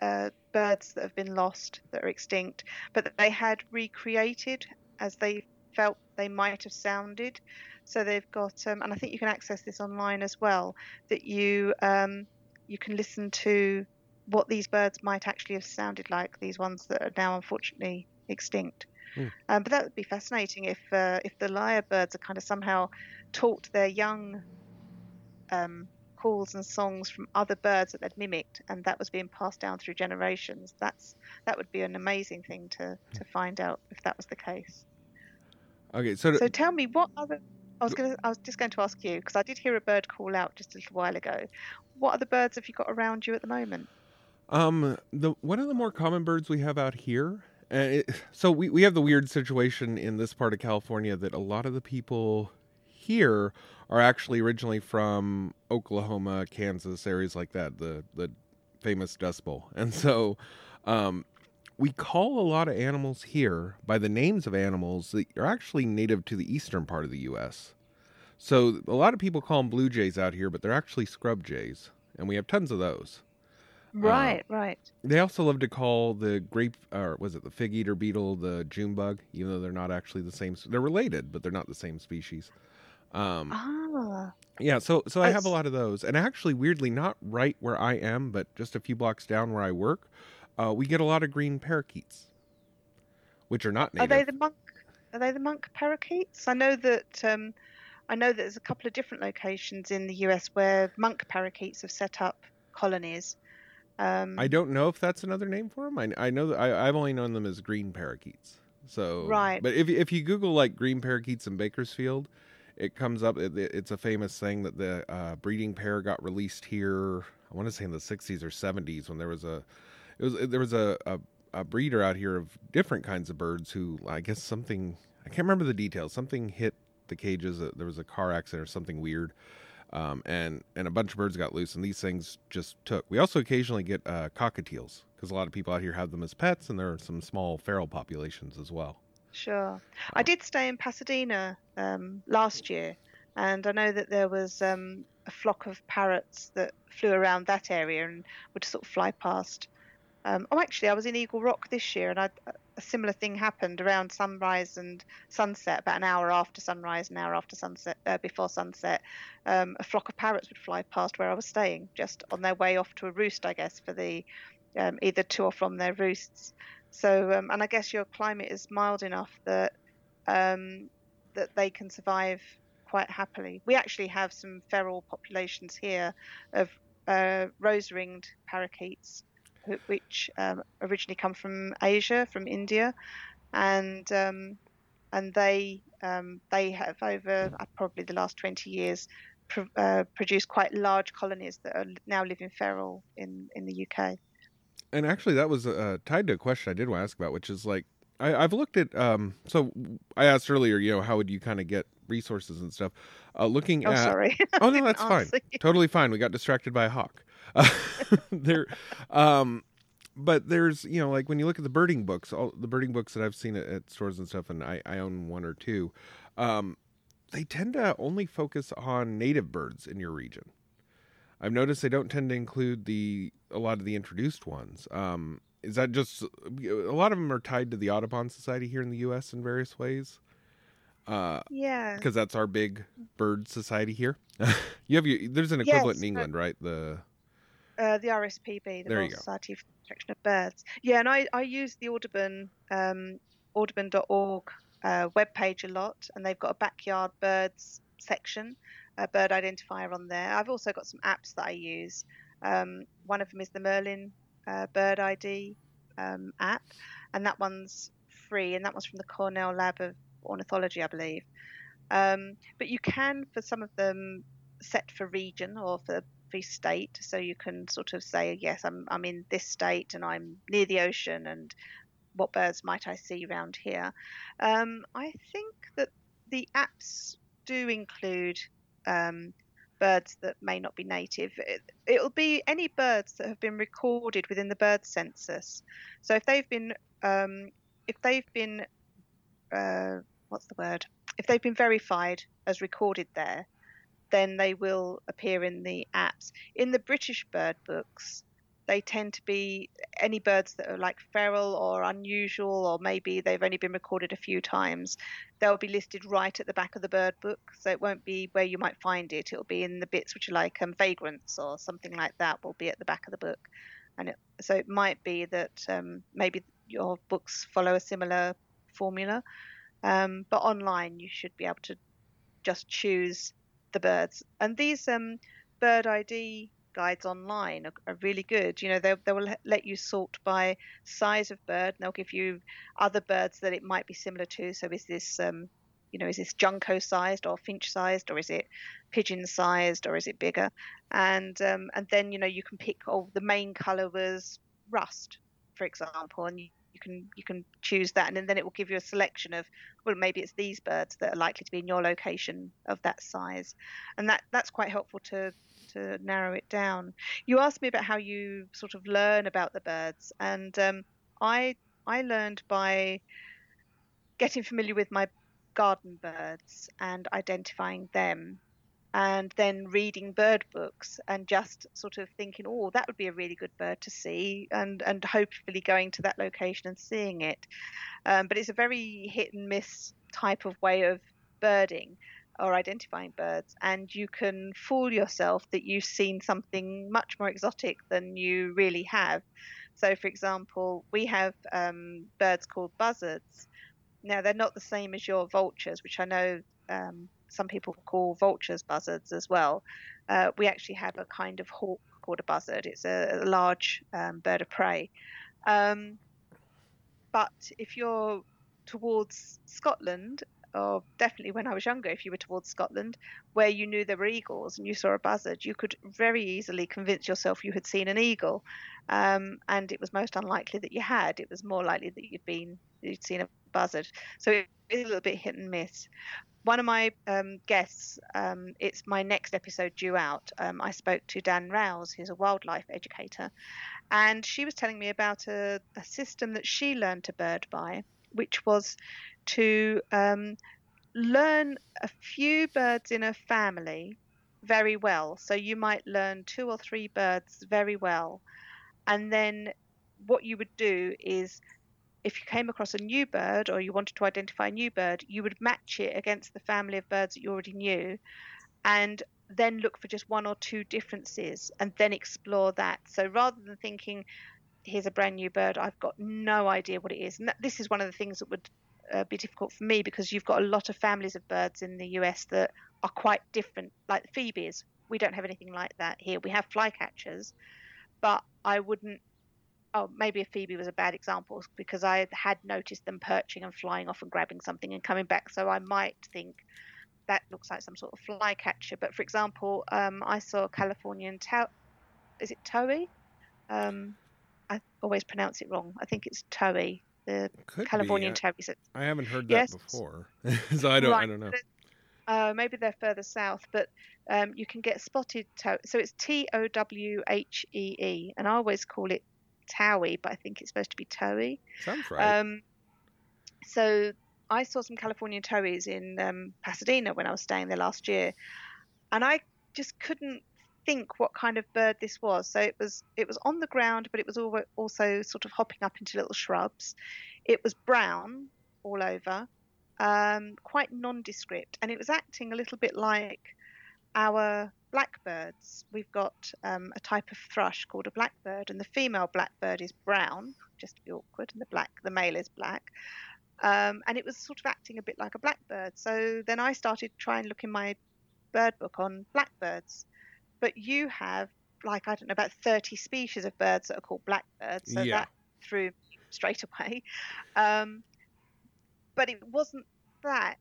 uh, birds that have been lost, that are extinct, but that they had recreated as they felt they might have sounded. So they've got, um, and I think you can access this online as well, that you um, you can listen to what these birds might actually have sounded like. These ones that are now unfortunately extinct. Mm. Um, but that would be fascinating if uh, if the lyrebirds are kind of somehow taught their young um, calls and songs from other birds that they'd mimicked, and that was being passed down through generations. That's that would be an amazing thing to to find out if that was the case. Okay, so So tell me what other. I was going. to I was just going to ask you because I did hear a bird call out just a little while ago. What other birds have you got around you at the moment? Um, the one of the more common birds we have out here, and it, so we we have the weird situation in this part of California that a lot of the people here are actually originally from Oklahoma, Kansas, areas like that, the the famous Dust Bowl, and so um, we call a lot of animals here by the names of animals that are actually native to the eastern part of the U.S. So a lot of people call them blue jays out here, but they're actually scrub jays, and we have tons of those. Right, right. They also love to call the grape, or was it the fig eater beetle, the June bug, even though they're not actually the same. They're related, but they're not the same species. Um, Ah, yeah, so so I have a lot of those, and actually, weirdly, not right where I am, but just a few blocks down where I work, uh, we get a lot of green parakeets, which are not are native. they the monk? Are they the monk parakeets? I know that. Um, I know that there's a couple of different locations in the U.S. where monk parakeets have set up colonies. Um, I don't know if that's another name for them. I, I know that I, I've only known them as green parakeets. So Right. But if if you Google like green parakeets in Bakersfield, it comes up. It, it's a famous thing that the uh, breeding pair got released here. I want to say in the '60s or '70s when there was a, it was there was a, a a breeder out here of different kinds of birds who I guess something I can't remember the details. Something hit the cages. uh, There was a car accident or something weird. Um, and and a bunch of birds got loose, and these things just took. We also occasionally get uh, cockatiels because a lot of people out here have them as pets, and there are some small feral populations as well. Sure. I did stay in Pasadena um, last year, and I know that there was um, a flock of parrots that flew around that area and would sort of fly past. Um, oh, actually, I was in Eagle Rock this year, and I, a similar thing happened around sunrise and sunset, about an hour after sunrise, an hour after sunset, uh, before sunset. Um, a flock of parrots would fly past where I was staying, just on their way off to a roost, I guess, for the um, either to or from their roosts. So, um, and I guess your climate is mild enough that um, that they can survive quite happily. We actually have some feral populations here of uh, rose-ringed parakeets, which um, originally come from Asia, from India, and um, and they um, they have over uh, probably the last 20 years pr- uh, produced quite large colonies that are now living feral in in the UK. And actually, that was uh, tied to a question I did want to ask about, which is like I, I've looked at. Um, so I asked earlier, you know, how would you kind of get resources and stuff? Uh, looking Oh, at sorry. Oh no, that's fine. you. Totally fine. We got distracted by a hawk. Uh, there, um, but there's you know like when you look at the birding books, all the birding books that I've seen at, at stores and stuff, and I, I own one or two. Um, they tend to only focus on native birds in your region. I've noticed they don't tend to include the a lot of the introduced ones. Um, is that just a lot of them are tied to the Audubon Society here in the U.S. in various ways? Uh, Yeah. because that's our big bird society here. you have your, there's an Yes, equivalent in but- England, right? The Uh, the RSPB, the There Royal. Society for the Protection of Birds. Yeah, and I, I use the Audubon, um, audubon.org uh, webpage a lot, and they've got a backyard birds section, a bird identifier on there. I've also got some apps that I use. Um, one of them is the Merlin uh, Bird ID um, app, and that one's free, and that one's from the Cornell Lab of Ornithology, I believe. Um, but you can, for some of them, set for region or for state, so you can sort of say, yes, I'm I'm in this state and I'm near the ocean, and what birds might I see around here? Um, I think that the apps do include um, birds that may not be native. It, it'll be any birds that have been recorded within the bird census. So if they've been um, if they've been uh, what's the word? If they've been verified as recorded there, then they will appear in the apps. In the British bird books, they tend to be any birds that are like feral or unusual, or maybe they've only been recorded a few times. They'll be listed right at the back of the bird book, so it won't be where you might find it. It'll be in the bits which are like um, vagrants or something like that. Will be at the back of the book, and it, so it might be that um, maybe your books follow a similar formula. Um, but online, you should be able to just choose the birds. And these um, bird ID guides online are, are really good. You know, they, they will let you sort by size of bird, and they'll give you other birds that it might be similar to. So, is this, um, you know, is this junco sized or finch sized, or is it pigeon sized, or is it bigger? And um, and then you know you can pick. Oh, the main color was rust, for example, and you, you can you can choose that, and then it will give you a selection of well maybe it's these birds that are likely to be in your location of that size, and that that's quite helpful to to narrow it down. You asked me about how you sort of learn about the birds, and um, I I learned by getting familiar with my garden birds and identifying them and then reading bird books and just sort of thinking, oh, that would be a really good bird to see, and and hopefully going to that location and seeing it. Um, but it's a very hit and miss type of way of birding or identifying birds, and you can fool yourself that you've seen something much more exotic than you really have. So, for example, we have um, birds called buzzards. Now, they're not the same as your vultures, which I know um, some people call vultures buzzards as well. Uh, we actually have a kind of hawk called a buzzard. It's a, a large um, bird of prey. Um, but if you're towards Scotland, or definitely when I was younger, if you were towards Scotland, where you knew there were eagles and you saw a buzzard, you could very easily convince yourself you had seen an eagle, um, and it was most unlikely that you had. It was more likely that you'd been you'd seen a buzzard. So it is a little bit hit and miss one of my um, guests, um, it's my next episode due out. Um, I spoke to Dan Rouse, who's a wildlife educator, and she was telling me about a, a system that she learned to bird by, which was to um, learn a few birds in a family very well. So you might learn two or three birds very well, and then what you would do is if you came across a new bird or you wanted to identify a new bird, you would match it against the family of birds that you already knew and then look for just one or two differences and then explore that. So rather than thinking, here's a brand new bird, I've got no idea what it is. And that, this is one of the things that would uh, be difficult for me because you've got a lot of families of birds in the US that are quite different, like the phoebes. We don't have anything like that here. We have flycatchers, but I wouldn't oh, maybe a Phoebe was a bad example because I had noticed them perching and flying off and grabbing something and coming back. So I might think that looks like some sort of flycatcher. But for example, um, I saw Californian tow. Is it Towie? Um, I always pronounce it wrong. I think it's Towie, the Could Californian be. Towie. I, haven't heard that Yes. before, so I don't. I don't know. Uh, maybe they're further south, but um, you can get spotted tow. So it's T O W H E E, and I always call it Towie, but I think it's supposed to be Towie. Sounds right. Um, so I saw some California towies in um, Pasadena when I was staying there last year, and I just couldn't think what kind of bird this was. So it was it was on the ground, but it was also sort of hopping up into little shrubs. It was brown all over, um, quite nondescript, and it was acting a little bit like our blackbirds. We've got um, a type of thrush called a blackbird, and the female blackbird is brown, just to be awkward, and the black, the male is black. Um, and it was sort of acting a bit like a blackbird. So then I started trying to look in my bird book on blackbirds. But you have like I don't know about 30 species of birds that are called blackbirds. So yeah. that threw straight away. Um, but it wasn't that,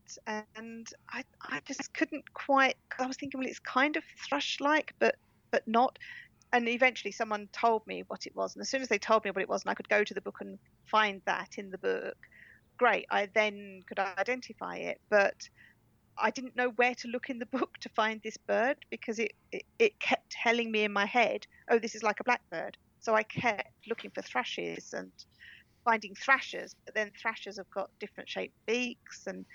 and I I just couldn't quite. I was thinking, well, it's kind of thrush-like, but but not. And eventually, someone told me what it was, and as soon as they told me what it was, and I could go to the book and find that in the book, great. I then could identify it, but I didn't know where to look in the book to find this bird because it, it, it kept telling me in my head, oh, this is like a blackbird. So I kept looking for thrushes and finding thrashers, but then thrashers have got different shaped beaks and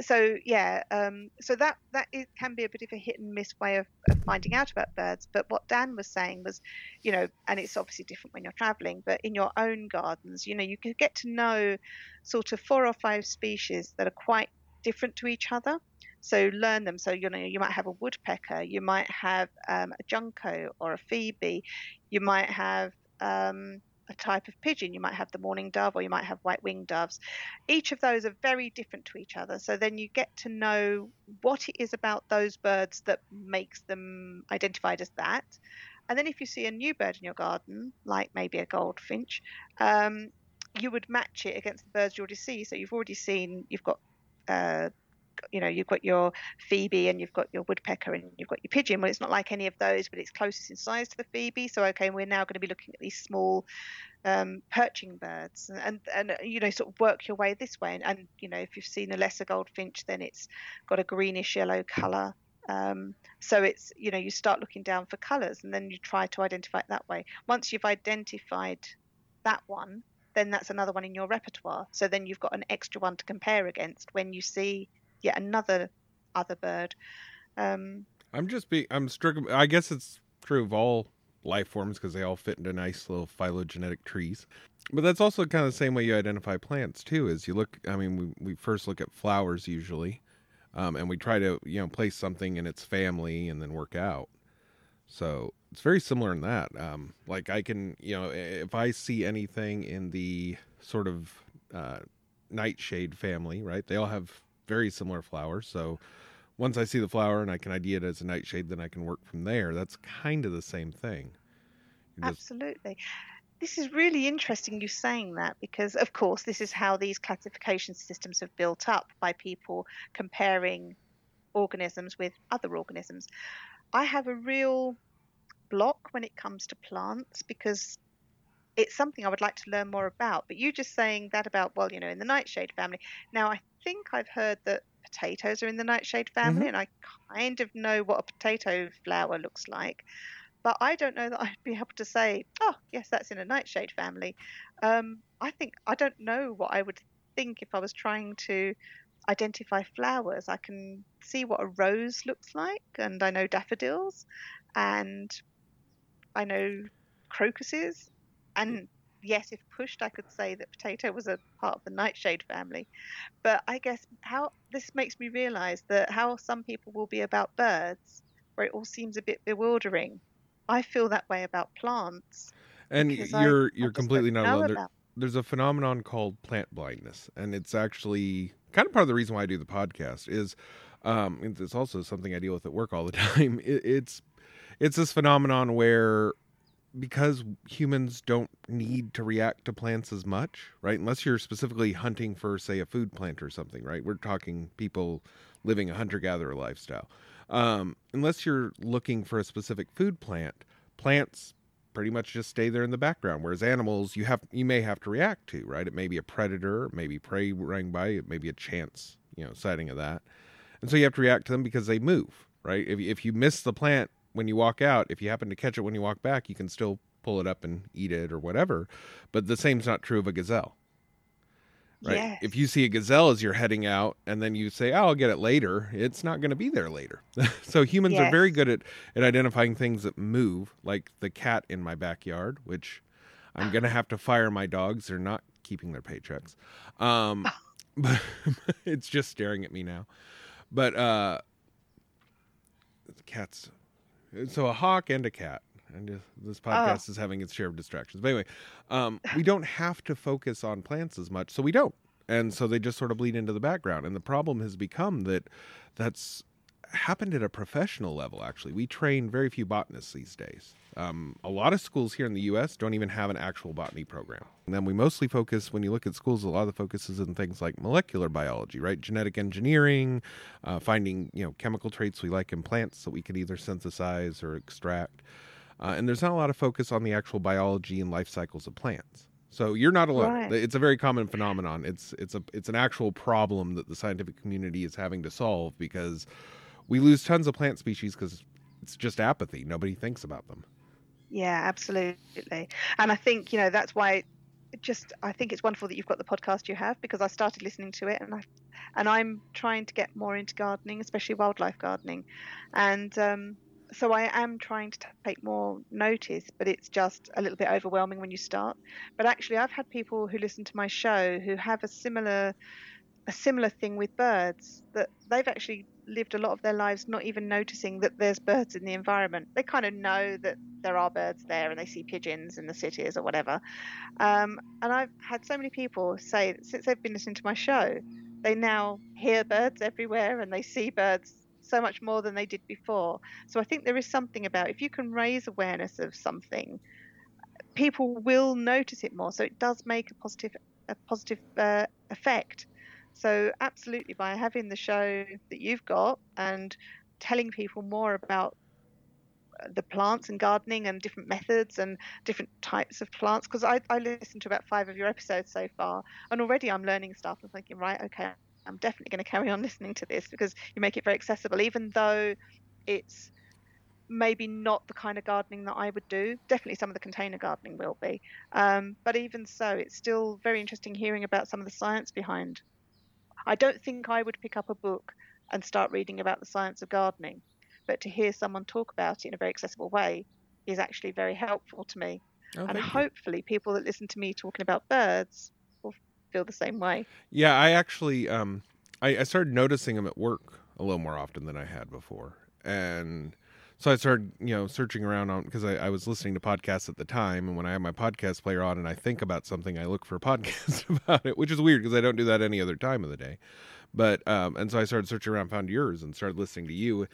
so yeah, um, so that that can be a bit of a hit and miss way of, of, finding out about birds. But what Dan was saying was, you know, and it's obviously different when you're traveling, but in your own gardens, you know, you can get to know sort of four or five species that are quite different to each other. So learn them. So you know, you might have a woodpecker, you might have um, a junco or a phoebe, you might have um, a type of pigeon. You might have the mourning dove or you might have white winged doves. Each of those are very different to each other. So then you get to know what it is about those birds that makes them identified as that. And then if you see a new bird in your garden, like maybe a goldfinch, um, you would match it against the birds you already see. So you've already seen, you've got uh, you know you've got your phoebe and you've got your woodpecker and you've got your pigeon. Well it's not like any of those but it's closest in size to the phoebe. So okay we're now going to be looking at these small um, perching birds and, and, and you know sort of work your way this way. And, and, you know if you've seen a lesser goldfinch then it's got a greenish yellow color. Um, so it's you know you start looking down for colors and then you try to identify it that way. Once you've identified that one then that's another one in your repertoire. So then you've got an extra one to compare against when you see yet another other bird. Um, I'm just being I'm struggling. I guess it's true of all life forms because they all fit into nice little phylogenetic trees. But that's also kind of the same way you identify plants too. Is you look. I mean, we we first look at flowers usually, um, and we try to you know place something in its family and then work out. So it's very similar in that. Um, like I can, you know, if I see anything in the sort of uh, nightshade family, right? They all have very similar flowers. So once I see the flower and I can ID it as a nightshade, then I can work from there. That's kind of the same thing. Just... Absolutely. This is really interesting you saying that because, of course, this is how these classification systems have built up by people comparing organisms with other organisms. I have a real block when it comes to plants because it's something I would like to learn more about. But you just saying that about, well, you know, in the nightshade family. Now, I think I've heard that potatoes are in the nightshade family, mm-hmm. and I kind of know what a potato flower looks like. But I don't know that I'd be able to say, oh, yes, that's in a nightshade family. Um, I think I don't know what I would think if I was trying to identify flowers. I can see what a rose looks like, and I know daffodils, and I know crocuses, and yes, if pushed, I could say that potato was a part of the nightshade family. But I guess how this makes me realize that how some people will be about birds, where it all seems a bit bewildering. I feel that way about plants. And you're I, you're I completely not alone. There, there's a phenomenon called plant blindness, and it's actually kind of part of the reason why I do the podcast. Is um, it's also something I deal with at work all the time. It, it's it's this phenomenon where because humans don't need to react to plants as much, right? Unless you're specifically hunting for, say, a food plant or something, right? We're talking people living a hunter gatherer lifestyle. Um, unless you're looking for a specific food plant, plants pretty much just stay there in the background. Whereas animals, you have you may have to react to, right? It may be a predator, maybe prey running by, it may be a chance, you know, sighting of that, and so you have to react to them because they move, right? If if you miss the plant when you walk out, if you happen to catch it when you walk back, you can still pull it up and eat it or whatever. But the same's not true of a gazelle. Right? Yes. If you see a gazelle as you're heading out and then you say, oh, I'll get it later, it's not going to be there later. so humans yes. are very good at, at identifying things that move, like the cat in my backyard, which I'm going to have to fire my dogs. They're not keeping their paychecks. Um, but it's just staring at me now. But uh, cats. So a hawk and a cat. And this podcast oh. is having its share of distractions. But anyway, um, we don't have to focus on plants as much, so we don't. And so they just sort of bleed into the background. And the problem has become that that's happened at a professional level, actually. We train very few botanists these days. Um, a lot of schools here in the U.S. don't even have an actual botany program. And then we mostly focus, when you look at schools, a lot of the focus is in things like molecular biology, right? Genetic engineering, uh, finding you know chemical traits we like in plants that we could either synthesize or extract. Uh, and there's not a lot of focus on the actual biology and life cycles of plants. So you're not alone. Right. It's a very common phenomenon. It's it's a it's an actual problem that the scientific community is having to solve because we lose tons of plant species because it's just apathy. Nobody thinks about them. Yeah, absolutely. And I think you know that's why. Just, I think it's wonderful that you've got the podcast you have because I started listening to it and I, and I'm trying to get more into gardening, especially wildlife gardening, and um, so I am trying to take more notice, but it's just a little bit overwhelming when you start. But actually, I've had people who listen to my show who have a similar a similar thing with birds that they've actually lived a lot of their lives not even noticing that there's birds in the environment. They kind of know that there are birds there and they see pigeons in the cities or whatever. Um, and I've had so many people say since they've been listening to my show, they now hear birds everywhere and they see birds so much more than they did before. So I think there is something about if you can raise awareness of something, people will notice it more. So it does make a positive a positive uh, effect. So, absolutely, by having the show that you've got and telling people more about uh, the plants and gardening and different methods and different types of plants, because I, I listened to about five of your episodes so far, and already I'm learning stuff and thinking, right, okay, I'm definitely going to carry on listening to this because you make it very accessible, even though it's maybe not the kind of gardening that I would do. Definitely some of the container gardening will be. Um, but even so, it's still very interesting hearing about some of the science behind I don't think I would pick up a book and start reading about the science of gardening, but to hear someone talk about it in a very accessible way is actually very helpful to me. Oh, and hopefully, you. people that listen to me talking about birds will feel the same way. Yeah, I actually um, I, I started noticing them at work a little more often than I had before, and so I started, you know, searching around on because I, I, was listening to podcasts at the time, and when I have my podcast player on and I think about something, I look for a podcast about it, which is weird because I don't do that any other time of the day. But um, and so I started searching around, found yours, and started listening to you.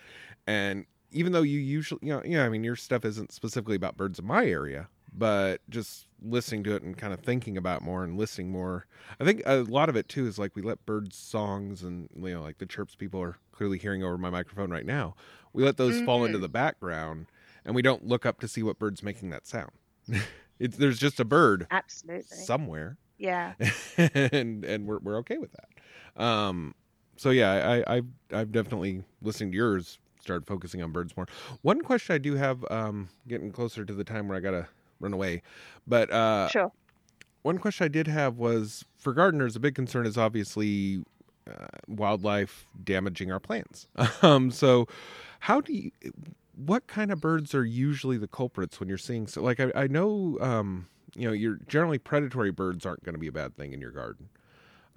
And even though you usually, you know, yeah, I mean, your stuff isn't specifically about birds in my area, but just listening to it and kind of thinking about more and listening more. I think a lot of it too is like we let birds songs and you know like the chirps people are clearly hearing over my microphone right now. We let those mm-hmm. fall into mm-hmm. the background and we don't look up to see what bird's making that sound. it's there's just a bird absolutely somewhere. Yeah. and and we're we're okay with that. Um so yeah, I, I I've definitely listening to yours started focusing on birds more. One question I do have, um, getting closer to the time where I gotta run away. But uh, sure. One question I did have was for gardeners, a big concern is obviously uh, wildlife damaging our plants. um, so, how do you? What kind of birds are usually the culprits when you're seeing? So, like I, I know, um, you know, you're generally predatory birds aren't going to be a bad thing in your garden.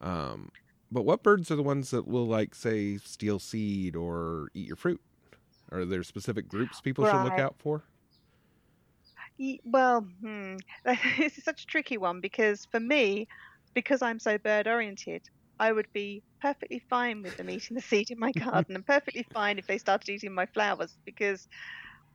Um, but what birds are the ones that will like say steal seed or eat your fruit? Are there specific groups people right. should look out for? Well, hmm, this is such a tricky one because for me, because I'm so bird oriented, I would be perfectly fine with them eating the seed in my garden and perfectly fine if they started eating my flowers because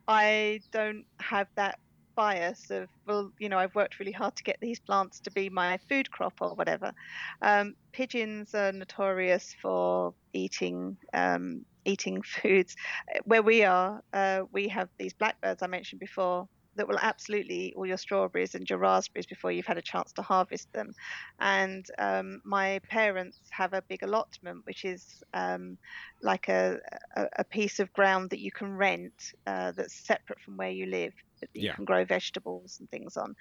I don't have that bias of well you know i've worked really hard to get these plants to be my food crop or whatever. Um, pigeons are notorious for eating um, eating foods. Where we are uh, we have these blackbirds i mentioned before that will absolutely eat all your strawberries and your raspberries before you've had a chance to harvest them. And um, my parents have a big allotment, which is um, like a, a, a, piece of ground that you can rent uh, that's separate from where you live. That you yeah. can grow vegetables and things on,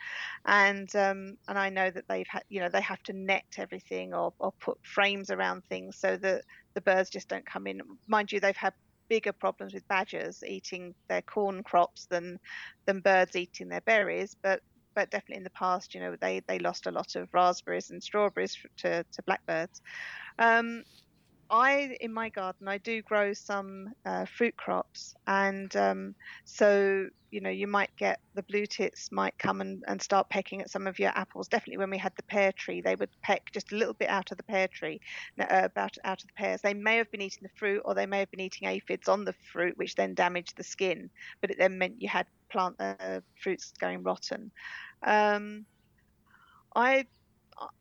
and um, and I know that they've had you know they have to net everything or, or put frames around things so that the birds just don't come in. Mind you, they've had bigger problems with badgers eating their corn crops than than birds eating their berries. But but definitely in the past, you know, they they lost a lot of raspberries and strawberries to to blackbirds. Um, I in my garden I do grow some uh, fruit crops, and um, so you know you might get the blue tits might come and, and start pecking at some of your apples. Definitely when we had the pear tree, they would peck just a little bit out of the pear tree, uh, about out of the pears. They may have been eating the fruit, or they may have been eating aphids on the fruit, which then damaged the skin. But it then meant you had plant uh, fruits going rotten. Um, I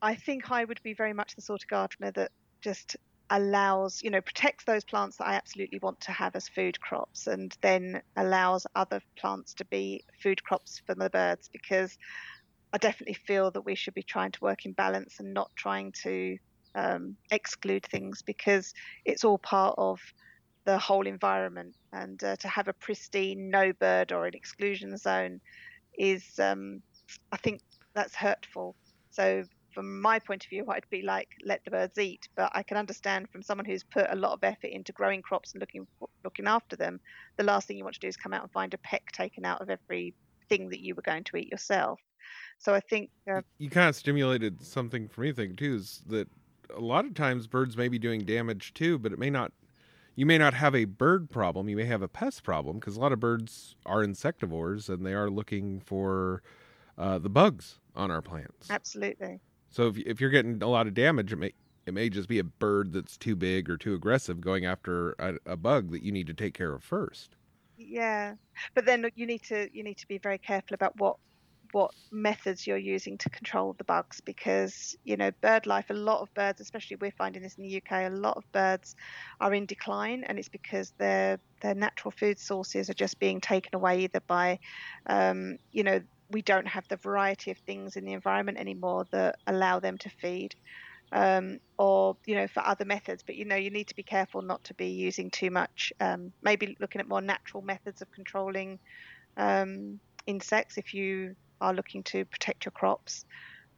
I think I would be very much the sort of gardener that just allows, you know, protects those plants that I absolutely want to have as food crops and then allows other plants to be food crops for the birds because I definitely feel that we should be trying to work in balance and not trying to um, exclude things because it's all part of the whole environment. And uh, to have a pristine no bird or an exclusion zone is, um, I think, that's hurtful. So from my point of view, I'd be like, let the birds eat. But I can understand from someone who's put a lot of effort into growing crops and looking looking after them, the last thing you want to do is come out and find a peck taken out of every thing that you were going to eat yourself. So I think uh, you kind of stimulated something for me. Thing too is that a lot of times birds may be doing damage too, but it may not. You may not have a bird problem. You may have a pest problem because a lot of birds are insectivores and they are looking for uh, the bugs on our plants. Absolutely. So if if you're getting a lot of damage, it may it may just be a bird that's too big or too aggressive going after a, a bug that you need to take care of first. Yeah, but then you need to you need to be very careful about what what methods you're using to control the bugs because you know bird life a lot of birds especially we're finding this in the UK a lot of birds are in decline and it's because their their natural food sources are just being taken away either by um, you know we don't have the variety of things in the environment anymore that allow them to feed. Um, or you know for other methods. But you know you need to be careful not to be using too much um, maybe looking at more natural methods of controlling um, insects if you are looking to protect your crops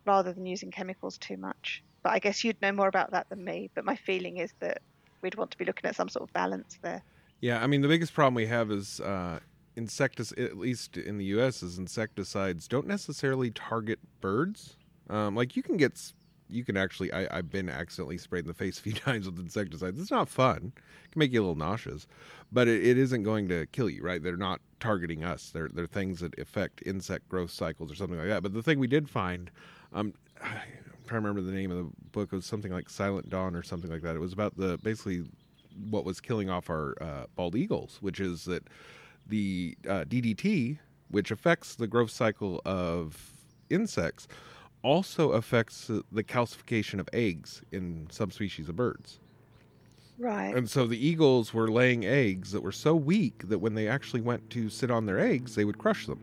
rather than using chemicals too much. But i guess you'd know more about that than me. But my feeling is that we'd want to be looking at some sort of balance there. Yeah i mean the biggest problem we have is uh, insecticides, at least in the U.S., is insecticides don't necessarily target birds. Um, like you can get, you can actually. I, have been accidentally sprayed in the face a few times with insecticides. It's not fun. It can make you a little nauseous, but it, it isn't going to kill you. Right? They're not targeting us. They're they're things that affect insect growth cycles or something like that. But the thing we did find, um, I'm trying to remember the name of the book. It was something like Silent Dawn or something like that. It was about the basically what was killing off our uh, bald eagles, which is that the uh, DDT, which affects the growth cycle of insects, also affects the calcification of eggs in some species of birds. Right. And so the eagles were laying eggs that were so weak that when they actually went to sit on their eggs, they would crush them.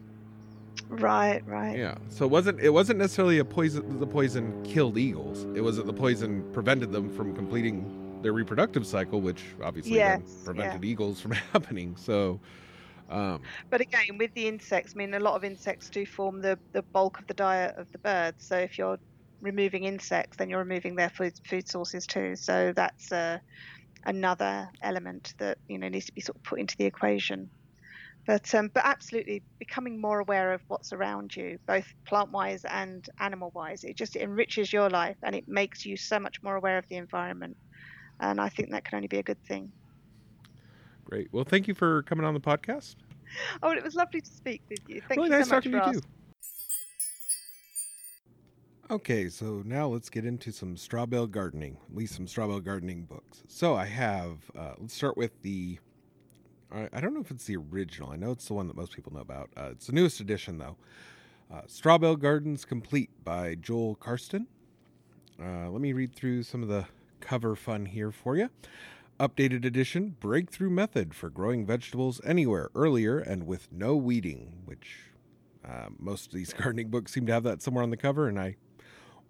Right, right. Yeah. So it wasn't it wasn't necessarily a poison the poison killed eagles. It was that the poison prevented them from completing their reproductive cycle, which obviously yes, prevented yeah. eagles from happening. So um, but again, with the insects, I mean, a lot of insects do form the, the bulk of the diet of the birds. So if you're removing insects, then you're removing their food, food sources too. So that's uh, another element that you know needs to be sort of put into the equation. But um, but absolutely, becoming more aware of what's around you, both plant-wise and animal-wise, it just enriches your life and it makes you so much more aware of the environment. And I think that can only be a good thing. Great. Well, thank you for coming on the podcast. Oh, it was lovely to speak with you. Thank really you nice so talking to you too. Okay, so now let's get into some straw bale gardening, at least some straw bale gardening books. So I have, uh, let's start with the, I don't know if it's the original. I know it's the one that most people know about. Uh, it's the newest edition, though. Uh, straw Bale Gardens Complete by Joel Karsten. Uh, let me read through some of the cover fun here for you. Updated edition breakthrough method for growing vegetables anywhere earlier and with no weeding, which uh, most of these gardening books seem to have that somewhere on the cover, and I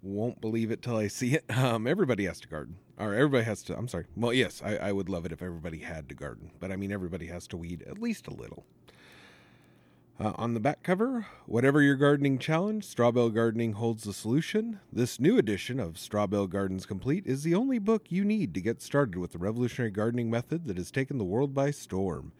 won't believe it till I see it. Um, everybody has to garden, or everybody has to. I'm sorry. Well, yes, I, I would love it if everybody had to garden, but I mean, everybody has to weed at least a little. Uh, on the back cover, whatever your gardening challenge, Straw Bale Gardening holds the solution. This new edition of Straw Bale Gardens Complete is the only book you need to get started with the revolutionary gardening method that has taken the world by storm.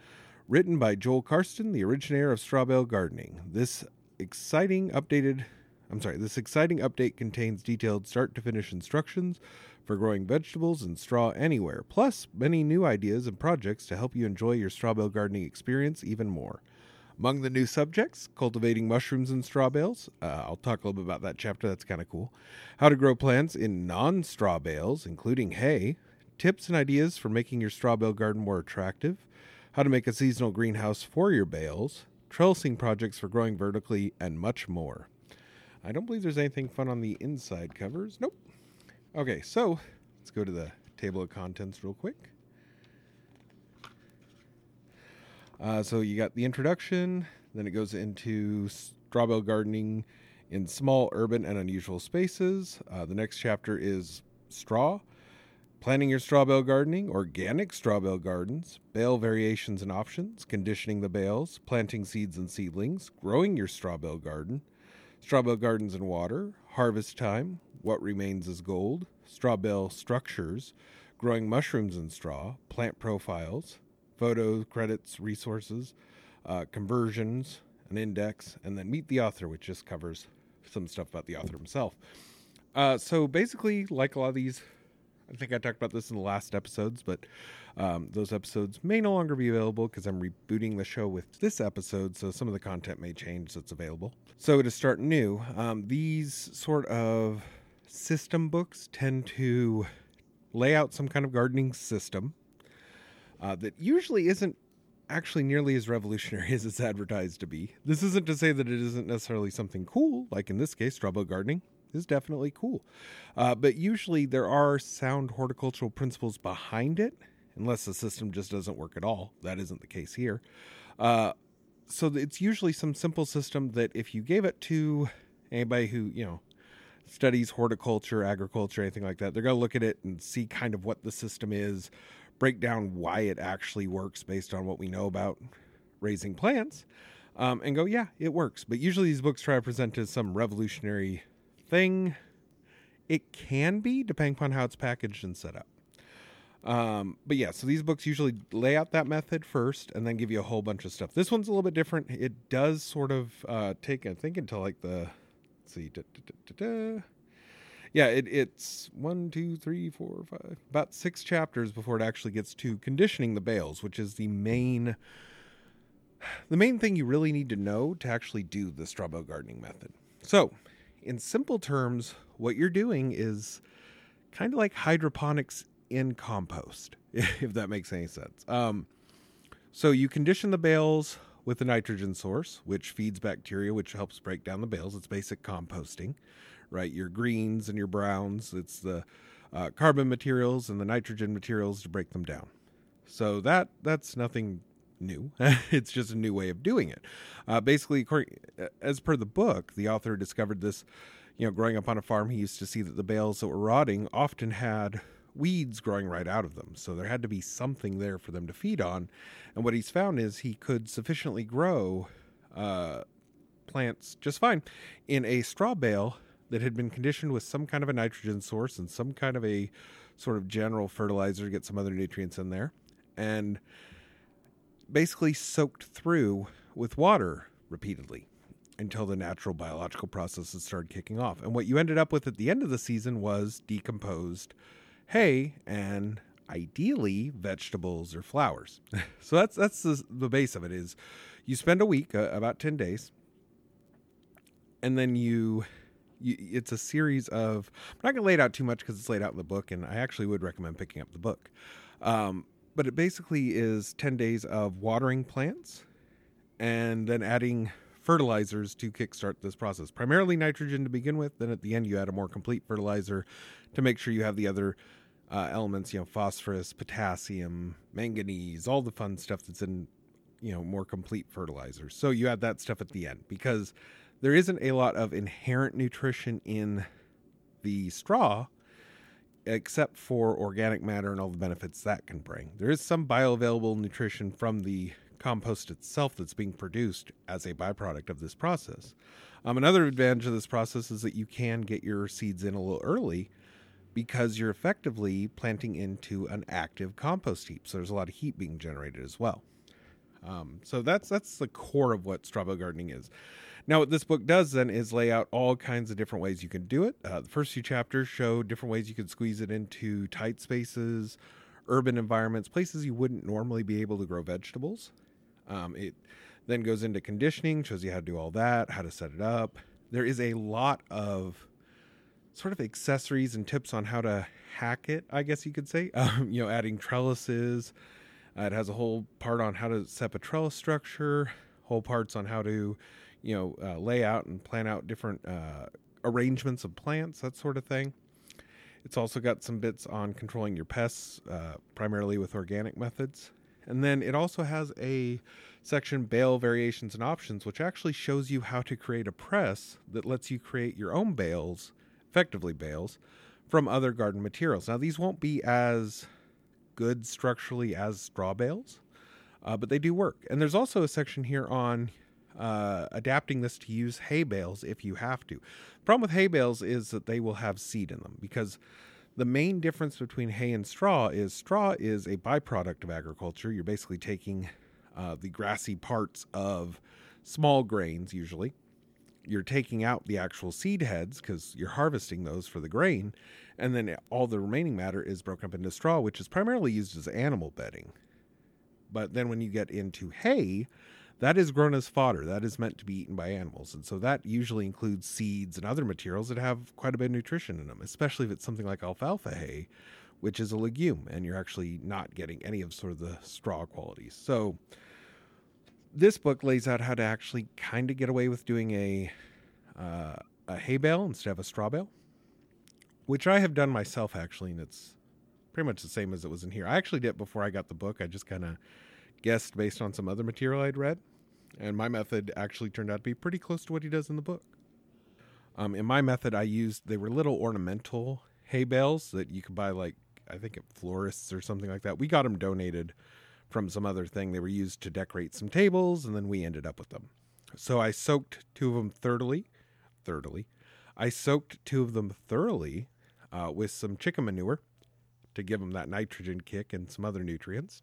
Written by Joel Karsten, the originator of Straw Bale Gardening. This exciting updated I'm sorry, this exciting update contains detailed start to finish instructions for growing vegetables and straw anywhere, plus many new ideas and projects to help you enjoy your straw bale gardening experience even more. Among the new subjects, cultivating mushrooms and straw bales. Uh, I'll talk a little bit about that chapter, that's kind of cool. How to grow plants in non straw bales, including hay. Tips and ideas for making your straw bale garden more attractive. How to make a seasonal greenhouse for your bales. Trellising projects for growing vertically, and much more. I don't believe there's anything fun on the inside covers. Nope. Okay, so let's go to the table of contents real quick. Uh, so you got the introduction, then it goes into straw bale gardening in small, urban, and unusual spaces. Uh, the next chapter is straw, planning your straw bale gardening, organic straw bale gardens, bale variations and options, conditioning the bales, planting seeds and seedlings, growing your straw bale garden, straw bale gardens and water, harvest time, what remains is gold, straw bale structures, growing mushrooms in straw, plant profiles, photos, credits, resources, uh, conversions, an index, and then meet the author, which just covers some stuff about the author himself. Uh, so basically, like a lot of these, I think I talked about this in the last episodes, but um, those episodes may no longer be available because I'm rebooting the show with this episode, so some of the content may change that's available. So to start new, um, these sort of system books tend to lay out some kind of gardening system uh, that usually isn't actually nearly as revolutionary as it's advertised to be. This isn't to say that it isn't necessarily something cool, like in this case, straw bale gardening is definitely cool. Uh, but usually there are sound horticultural principles behind it, unless the system just doesn't work at all. That isn't the case here. Uh, so it's usually some simple system that if you gave it to anybody who, you know, studies horticulture, agriculture, anything like that, they're going to look at it and see kind of what the system is, break down why it actually works based on what we know about raising plants, um, and go, yeah, it works. But usually these books try to present as some revolutionary thing. It can be, depending upon how it's packaged and set up. Um, but yeah, so these books usually lay out that method first and then give you a whole bunch of stuff. This one's a little bit different. It does sort of uh, take, I think, until like the, let's see, da, da, da, yeah, it, it's one, two, three, four, five, about six chapters before it actually gets to conditioning the bales, which is the main, the main thing you really need to know to actually do the straw bale gardening method. So, in simple terms, what you're doing is kind of like hydroponics in compost, if that makes any sense. Um, so you condition the bales with a nitrogen source, which feeds bacteria, which helps break down the bales. It's basic composting right? Your greens and your browns. It's the uh, carbon materials and the nitrogen materials to break them down. So that that's nothing new. it's just a new way of doing it. Uh, basically, as per the book, the author discovered this. You know, growing up on a farm, he used to see that the bales that were rotting often had weeds growing right out of them. So there had to be something there for them to feed on. And what he's found is he could sufficiently grow uh, plants just fine in a straw bale that had been conditioned with some kind of a nitrogen source and some kind of a sort of general fertilizer to get some other nutrients in there, and basically soaked through with water repeatedly until the natural biological processes started kicking off. And what you ended up with at the end of the season was decomposed hay and ideally vegetables or flowers. so that's that's the, the base of it is you spend a week, uh, about 10 days, and then you you, it's a series of. I'm not going to lay it out too much because it's laid out in the book, and I actually would recommend picking up the book. Um, but it basically is 10 days of watering plants and then adding fertilizers to kickstart this process. Primarily nitrogen to begin with, then at the end you add a more complete fertilizer to make sure you have the other uh, elements, you know, phosphorus, potassium, manganese, all the fun stuff that's in, you know, more complete fertilizers. So you add that stuff at the end because there isn't a lot of inherent nutrition in the straw except for organic matter and all the benefits that can bring. There is some bioavailable nutrition from the compost itself that's being produced as a byproduct of this process. Um, another advantage of this process is that you can get your seeds in a little early because you're effectively planting into an active compost heap. So there's a lot of heat being generated as well. Um, so that's that's the core of what straw gardening is. Now, what this book does then is lay out all kinds of different ways you can do it. Uh, the first few chapters show different ways you can squeeze it into tight spaces, urban environments, places you wouldn't normally be able to grow vegetables. Um, it then goes into conditioning, shows you how to do all that, how to set it up. There is a lot of sort of accessories and tips on how to hack it, I guess you could say. Um, you know, adding trellises. Uh, it has a whole part on how to set up a trellis structure, whole parts on how to, you know, uh, lay out and plan out different uh, arrangements of plants, that sort of thing. It's also got some bits on controlling your pests, uh, primarily with organic methods. And then it also has a section bale variations and options, which actually shows you how to create a press that lets you create your own bales, effectively bales, from other garden materials. Now, these won't be as good structurally as straw bales, uh, but they do work. And there's also a section here on uh, adapting this to use hay bales if you have to. The problem with hay bales is that they will have seed in them because the main difference between hay and straw is straw is a byproduct of agriculture. You're basically taking uh, the grassy parts of small grains, usually. You're taking out the actual seed heads because you're harvesting those for the grain. And then all the remaining matter is broken up into straw, which is primarily used as animal bedding. But then when you get into hay, that is grown as fodder. That is meant to be eaten by animals. And so that usually includes seeds and other materials that have quite a bit of nutrition in them, especially if it's something like alfalfa hay, which is a legume, and you're actually not getting any of sort of the straw qualities. So this book lays out how to actually kind of get away with doing a uh, a hay bale instead of a straw bale, which I have done myself actually, and it's pretty much the same as it was in here. I actually did it before I got the book. I just kind of guessed based on some other material I'd read and my method actually turned out to be pretty close to what he does in the book. Um, in my method, I used they were little ornamental hay bales that you could buy like I think at florists or something like that. We got them donated from some other thing. They were used to decorate some tables, and then we ended up with them. So I soaked two of them thoroughly, thoroughly. I soaked two of them thoroughly uh, with some chicken manure to give them that nitrogen kick and some other nutrients.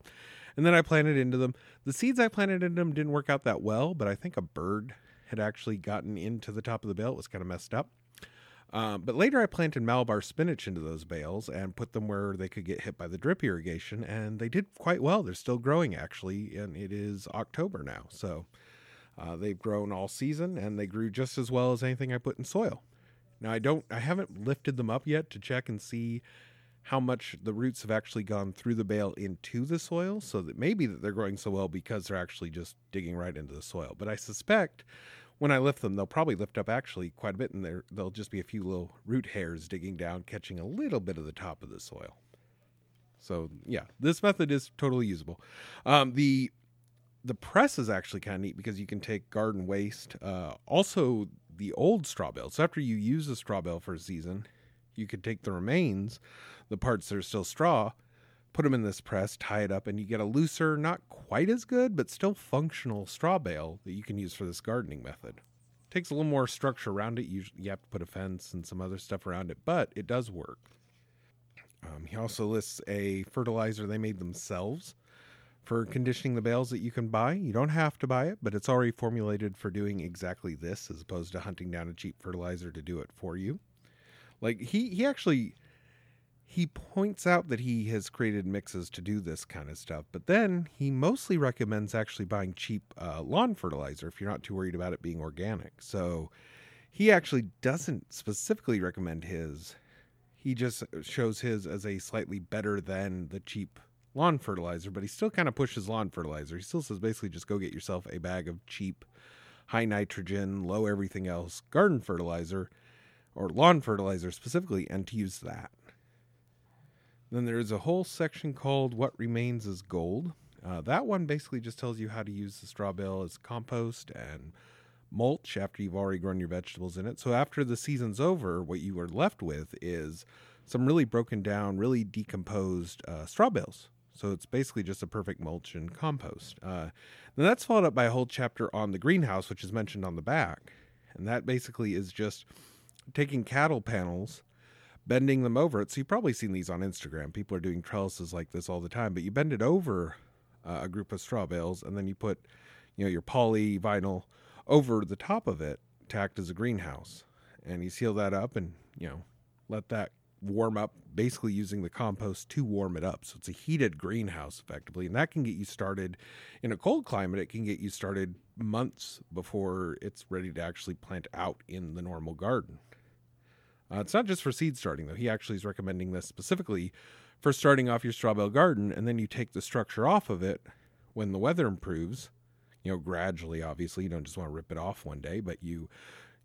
And then I planted into them. The seeds I planted into them didn't work out that well, but I think a bird had actually gotten into the top of the bale. It was kind of messed up. Um, but later I planted Malabar spinach into those bales and put them where they could get hit by the drip irrigation, and they did quite well. They're still growing actually, and it is October now. So uh, they've grown all season and they grew just as well as anything I put in soil. Now I don't I haven't lifted them up yet to check and see how much the roots have actually gone through the bale into the soil so that maybe that they're growing so well because they're actually just digging right into the soil. But i suspect when i lift them they'll probably lift up actually quite a bit and there there'll just be a few little root hairs digging down catching a little bit of the top of the soil. So yeah this method is totally usable. Um, the the press is actually kind of neat because you can take garden waste uh, also the old straw bale. So after you use the straw bale for a season you could take the remains the parts that are still straw, put them in this press, tie it up, and you get a looser, not quite as good, but still functional straw bale that you can use for this gardening method. takes a little more structure around it. You, you have to put a fence and some other stuff around it, but it does work. Um, he also lists a fertilizer they made themselves for conditioning the bales that you can buy. You don't have to buy it, but it's already formulated for doing exactly this as opposed to hunting down a cheap fertilizer to do it for you. Like he he actually he points out that he has created mixes to do this kind of stuff, but then he mostly recommends actually buying cheap uh, lawn fertilizer if you're not too worried about it being organic. So he actually doesn't specifically recommend his. He just shows his as a slightly better than the cheap lawn fertilizer, but he still kind of pushes lawn fertilizer. He still says basically just go get yourself a bag of cheap, high nitrogen, low everything else garden fertilizer or lawn fertilizer specifically, and to use that. Then there's a whole section called What Remains is Gold. Uh, that one basically just tells you how to use the straw bale as compost and mulch after you've already grown your vegetables in it. So after the season's over, what you are left with is some really broken down, really decomposed uh, straw bales. So it's basically just a perfect mulch and compost. Uh, then that's followed up by a whole chapter on the greenhouse, which is mentioned on the back. And that basically is just taking cattle panels bending them over. So you've probably seen these on Instagram. People are doing trellises like this all the time, but you bend it over uh, a group of straw bales, and then you put, you know, your poly vinyl over the top of it to act as a greenhouse. And you seal that up and, you know, let that warm up, basically using the compost to warm it up. So it's a heated greenhouse effectively. And that can get you started in a cold climate. It can get you started months before it's ready to actually plant out in the normal garden. Uh, it's not just for seed starting, though. He actually is recommending this specifically for starting off your straw bale garden, and then you take the structure off of it when the weather improves. You know, gradually, obviously, you don't just want to rip it off one day, but you,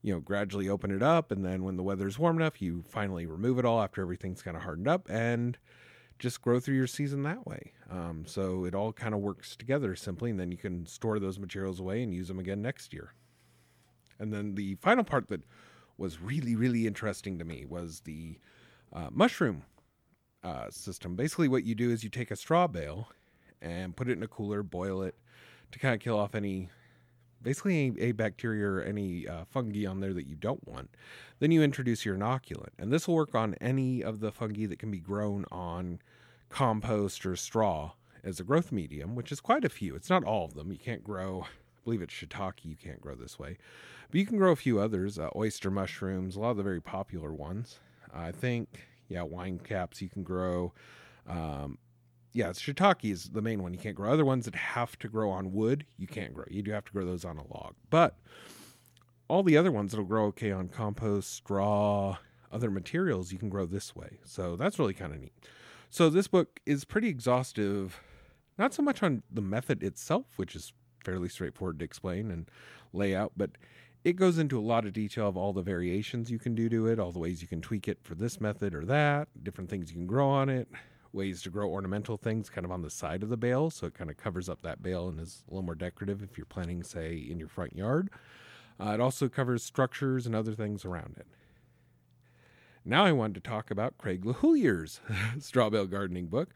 you know, gradually open it up, and then when the weather's warm enough, you finally remove it all after everything's kind of hardened up, and just grow through your season that way. Um, so it all kind of works together simply, and then you can store those materials away and use them again next year. And then the final part that was really, really interesting to me was the uh, mushroom uh, system. Basically, what you do is you take a straw bale and put it in a cooler, boil it to kind of kill off any, basically, a, a bacteria or any uh, fungi on there that you don't want. Then you introduce your inoculant, and this will work on any of the fungi that can be grown on compost or straw as a growth medium, which is quite a few. It's not all of them. You can't grow believe it's shiitake you can't grow this way. But you can grow a few others, uh, oyster mushrooms, a lot of the very popular ones. I think, yeah, wine caps you can grow. Um, yeah, shiitake is the main one you can't grow. Other ones that have to grow on wood, you can't grow. You do have to grow those on a log. But all the other ones that'll grow okay on compost, straw, other materials, you can grow this way. So that's really kind of neat. So this book is pretty exhaustive, not so much on the method itself, which is fairly straightforward to explain and lay out, but it goes into a lot of detail of all the variations you can do to it, all the ways you can tweak it for this method or that, different things you can grow on it, ways to grow ornamental things kind of on the side of the bale, so it kind of covers up that bale and is a little more decorative if you're planting, say, in your front yard. Uh, it also covers structures and other things around it. Now I wanted to talk about Craig LeHoullier's straw bale gardening book.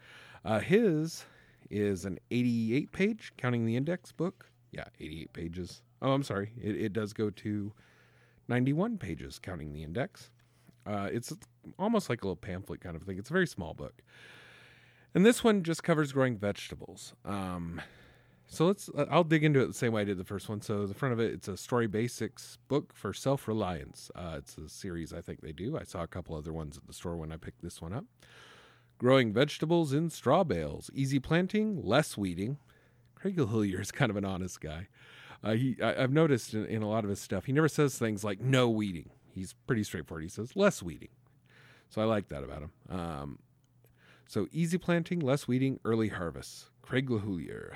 Uh, his is an 88 page, counting the index book. Yeah, 88 pages. Oh, I'm sorry. It, it does go to 91 pages, counting the index. Uh, it's almost like a little pamphlet kind of thing. It's a very small book. And this one just covers growing vegetables. Um, so let's, uh, I'll dig into it the same way I did the first one. So the front of it, it's a Storey basics book for self reliance. Uh, it's a series I think they do. I saw a couple other ones at the store when I picked this one up. Growing vegetables in straw bales. Easy planting, less weeding. Craig LeHoullier is kind of an honest guy. Uh, he, I, have noticed in, in, a lot of his stuff, he never says things like no weeding. He's pretty straightforward. He says less weeding. So I like that about him. Um, so easy planting, less weeding, early harvest. Craig LeHoullier.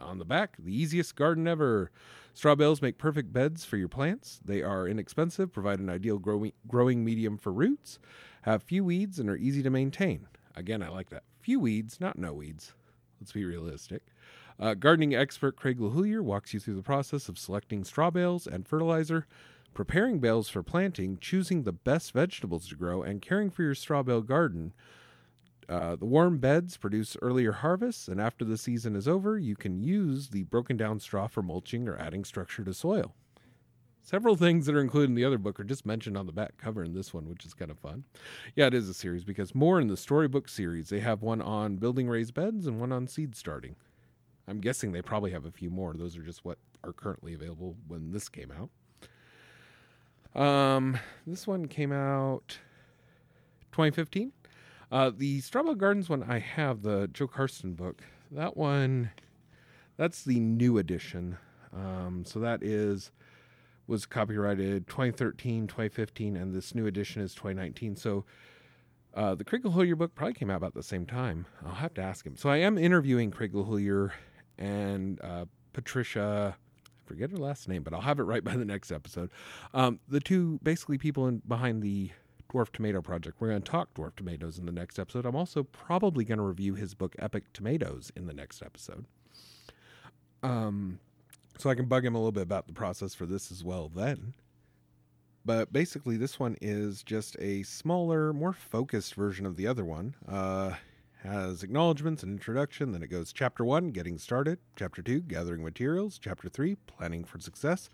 On the back, the easiest garden ever. Straw bales make perfect beds for your plants. They are inexpensive, provide an ideal growing, growing medium for roots, have few weeds, and are easy to maintain. Again, I like that. Few weeds, not no weeds. Let's be realistic. Uh, gardening expert Craig LeHoullier walks you through the process of selecting straw bales and fertilizer, preparing bales for planting, choosing the best vegetables to grow, and caring for your straw bale garden. Uh, the warm beds produce earlier harvests, and after the season is over, you can use the broken down straw for mulching or adding structure to soil. Several things that are included in the other book are just mentioned on the back cover in this one, which is kind of fun. Yeah, it is a series because more in the Storey book series. They have one on building raised beds and one on seed starting. I'm guessing they probably have a few more. Those are just what are currently available when this came out. Um, this one came out 2015. Uh, the Straw Bale Gardens one I have, the Joe Karsten book. That one, that's the new edition. Um, so that is was copyrighted 2013, 2015, and this new edition is 2019. So uh, the Craig LeHoullier book probably came out about the same time. I'll have to ask him. So I am interviewing Craig LeHoullier and uh, Patricia. I forget her last name, but I'll have it right by the next episode. Um, the two basically people in, behind the Dwarf Tomato Project. We're going to talk dwarf tomatoes in the next episode. I'm also probably going to review his book Epic Tomatoes in the next episode. Um, so I can bug him a little bit about the process for this as well then. But basically, this one is just a smaller, more focused version of the other one. Uh, has acknowledgments and introduction. Then it goes chapter one, getting started. Chapter two, gathering materials. Chapter three, planning for success.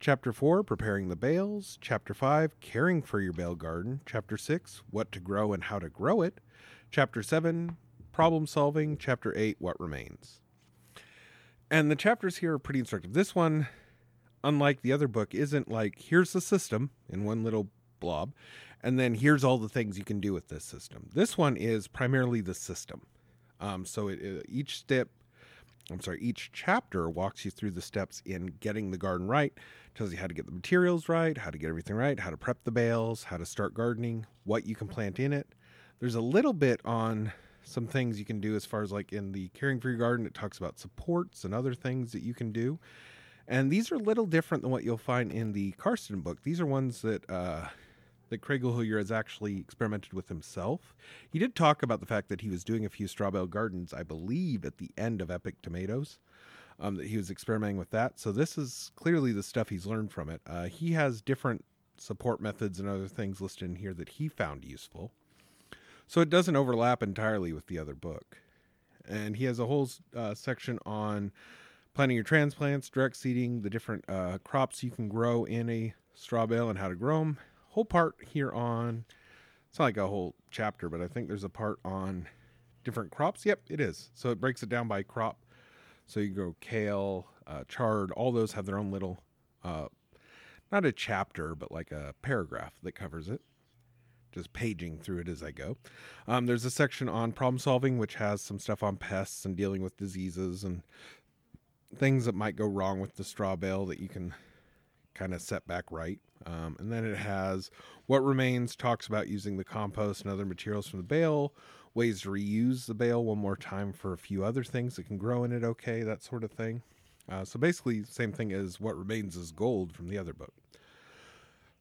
Chapter 4, Preparing the Bales. Chapter 5, Caring for Your Bale Garden. Chapter 6, What to Grow and How to Grow It. Chapter 7, Problem Solving. Chapter 8, What Remains. And the chapters here are pretty instructive. This one, unlike the other book, isn't like here's the system in one little blob, and then here's all the things you can do with this system. This one is primarily the system. Um, so it, it, each step, I'm sorry, each chapter walks you through the steps in getting the garden right, tells you how to get the materials right, how to get everything right, how to prep the bales, how to start gardening, what you can plant in it. There's a little bit on some things you can do as far as like in the caring for your garden. It talks about supports and other things that you can do. And these are a little different than what you'll find in the Karsten book. These are ones that uh, that Craig LeHoullier has actually experimented with himself. He did talk about the fact that he was doing a few straw bale gardens, I believe, at the end of Epic Tomatoes. Um, that he was experimenting with that. So this is clearly the stuff he's learned from it. Uh, he has different support methods and other things listed in here that he found useful. So it doesn't overlap entirely with the other book. And he has a whole uh, section on planting your transplants, direct seeding, the different uh, crops you can grow in a straw bale and how to grow them, whole part here on it's not like a whole chapter, but I think there's a part on different crops. Yep, it is. So it breaks it down by crop. So you go kale, uh, chard, all those have their own little, uh, not a chapter, but like a paragraph that covers it. Just paging through it as I go. Um, there's a section on problem solving, which has some stuff on pests and dealing with diseases and things that might go wrong with the straw bale that you can kind of set back right. Um, and then it has what remains, talks about using the compost and other materials from the bale, ways to reuse the bale one more time for a few other things that can grow in it okay, that sort of thing. Uh, so basically, same thing as what remains is gold from the other book.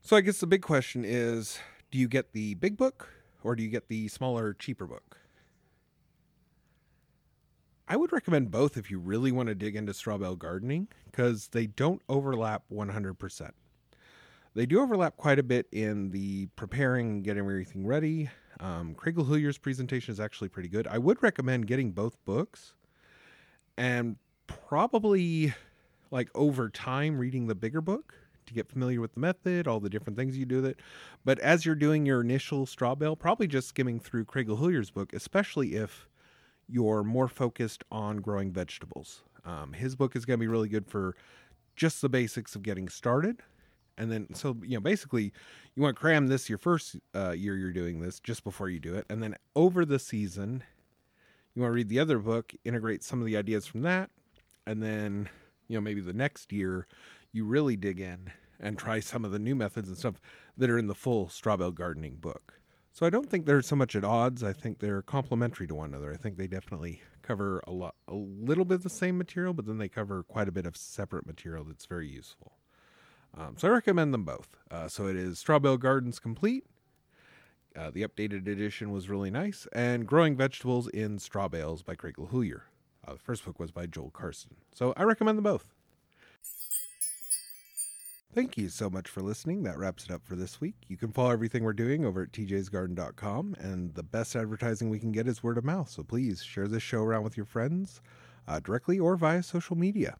So I guess the big question is do you get the big book or do you get the smaller, cheaper book? I would recommend both if you really want to dig into straw bale gardening because they don't overlap 100%. They do overlap quite a bit in the preparing getting everything ready. Um, Craig LeHoullier's presentation is actually pretty good. I would recommend getting both books and probably like over time reading the bigger book to get familiar with the method, all the different things you do with it. But as you're doing your initial straw bale, probably just skimming through Craig LeHoullier's book, especially if you're more focused on growing vegetables. Um, his book is going to be really good for just the basics of getting started. And then, so, you know, basically, you want to cram this your first uh, year you're doing this just before you do it. And then over the season, you want to read the other book, integrate some of the ideas from that. And then, you know, maybe the next year, you really dig in and try some of the new methods and stuff that are in the full straw bale gardening book. So I don't think they're so much at odds. I think they're complementary to one another. I think they definitely cover a lot, a little bit of the same material, but then they cover quite a bit of separate material that's very useful. Um, so I recommend them both. Uh, so it is Straw Bale Gardens Complete. Uh, the updated edition was really nice, and Growing Vegetables in Straw Bales by Craig LeHoullier. Uh, the first book was by Joel Karsten. So I recommend them both. Thank you so much for listening. That wraps it up for this week. You can follow everything we're doing over at teajaysgarden.com, and the best advertising we can get is word of mouth. So please share this show around with your friends uh, directly or via social media.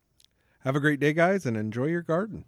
Have a great day, guys, and enjoy your garden.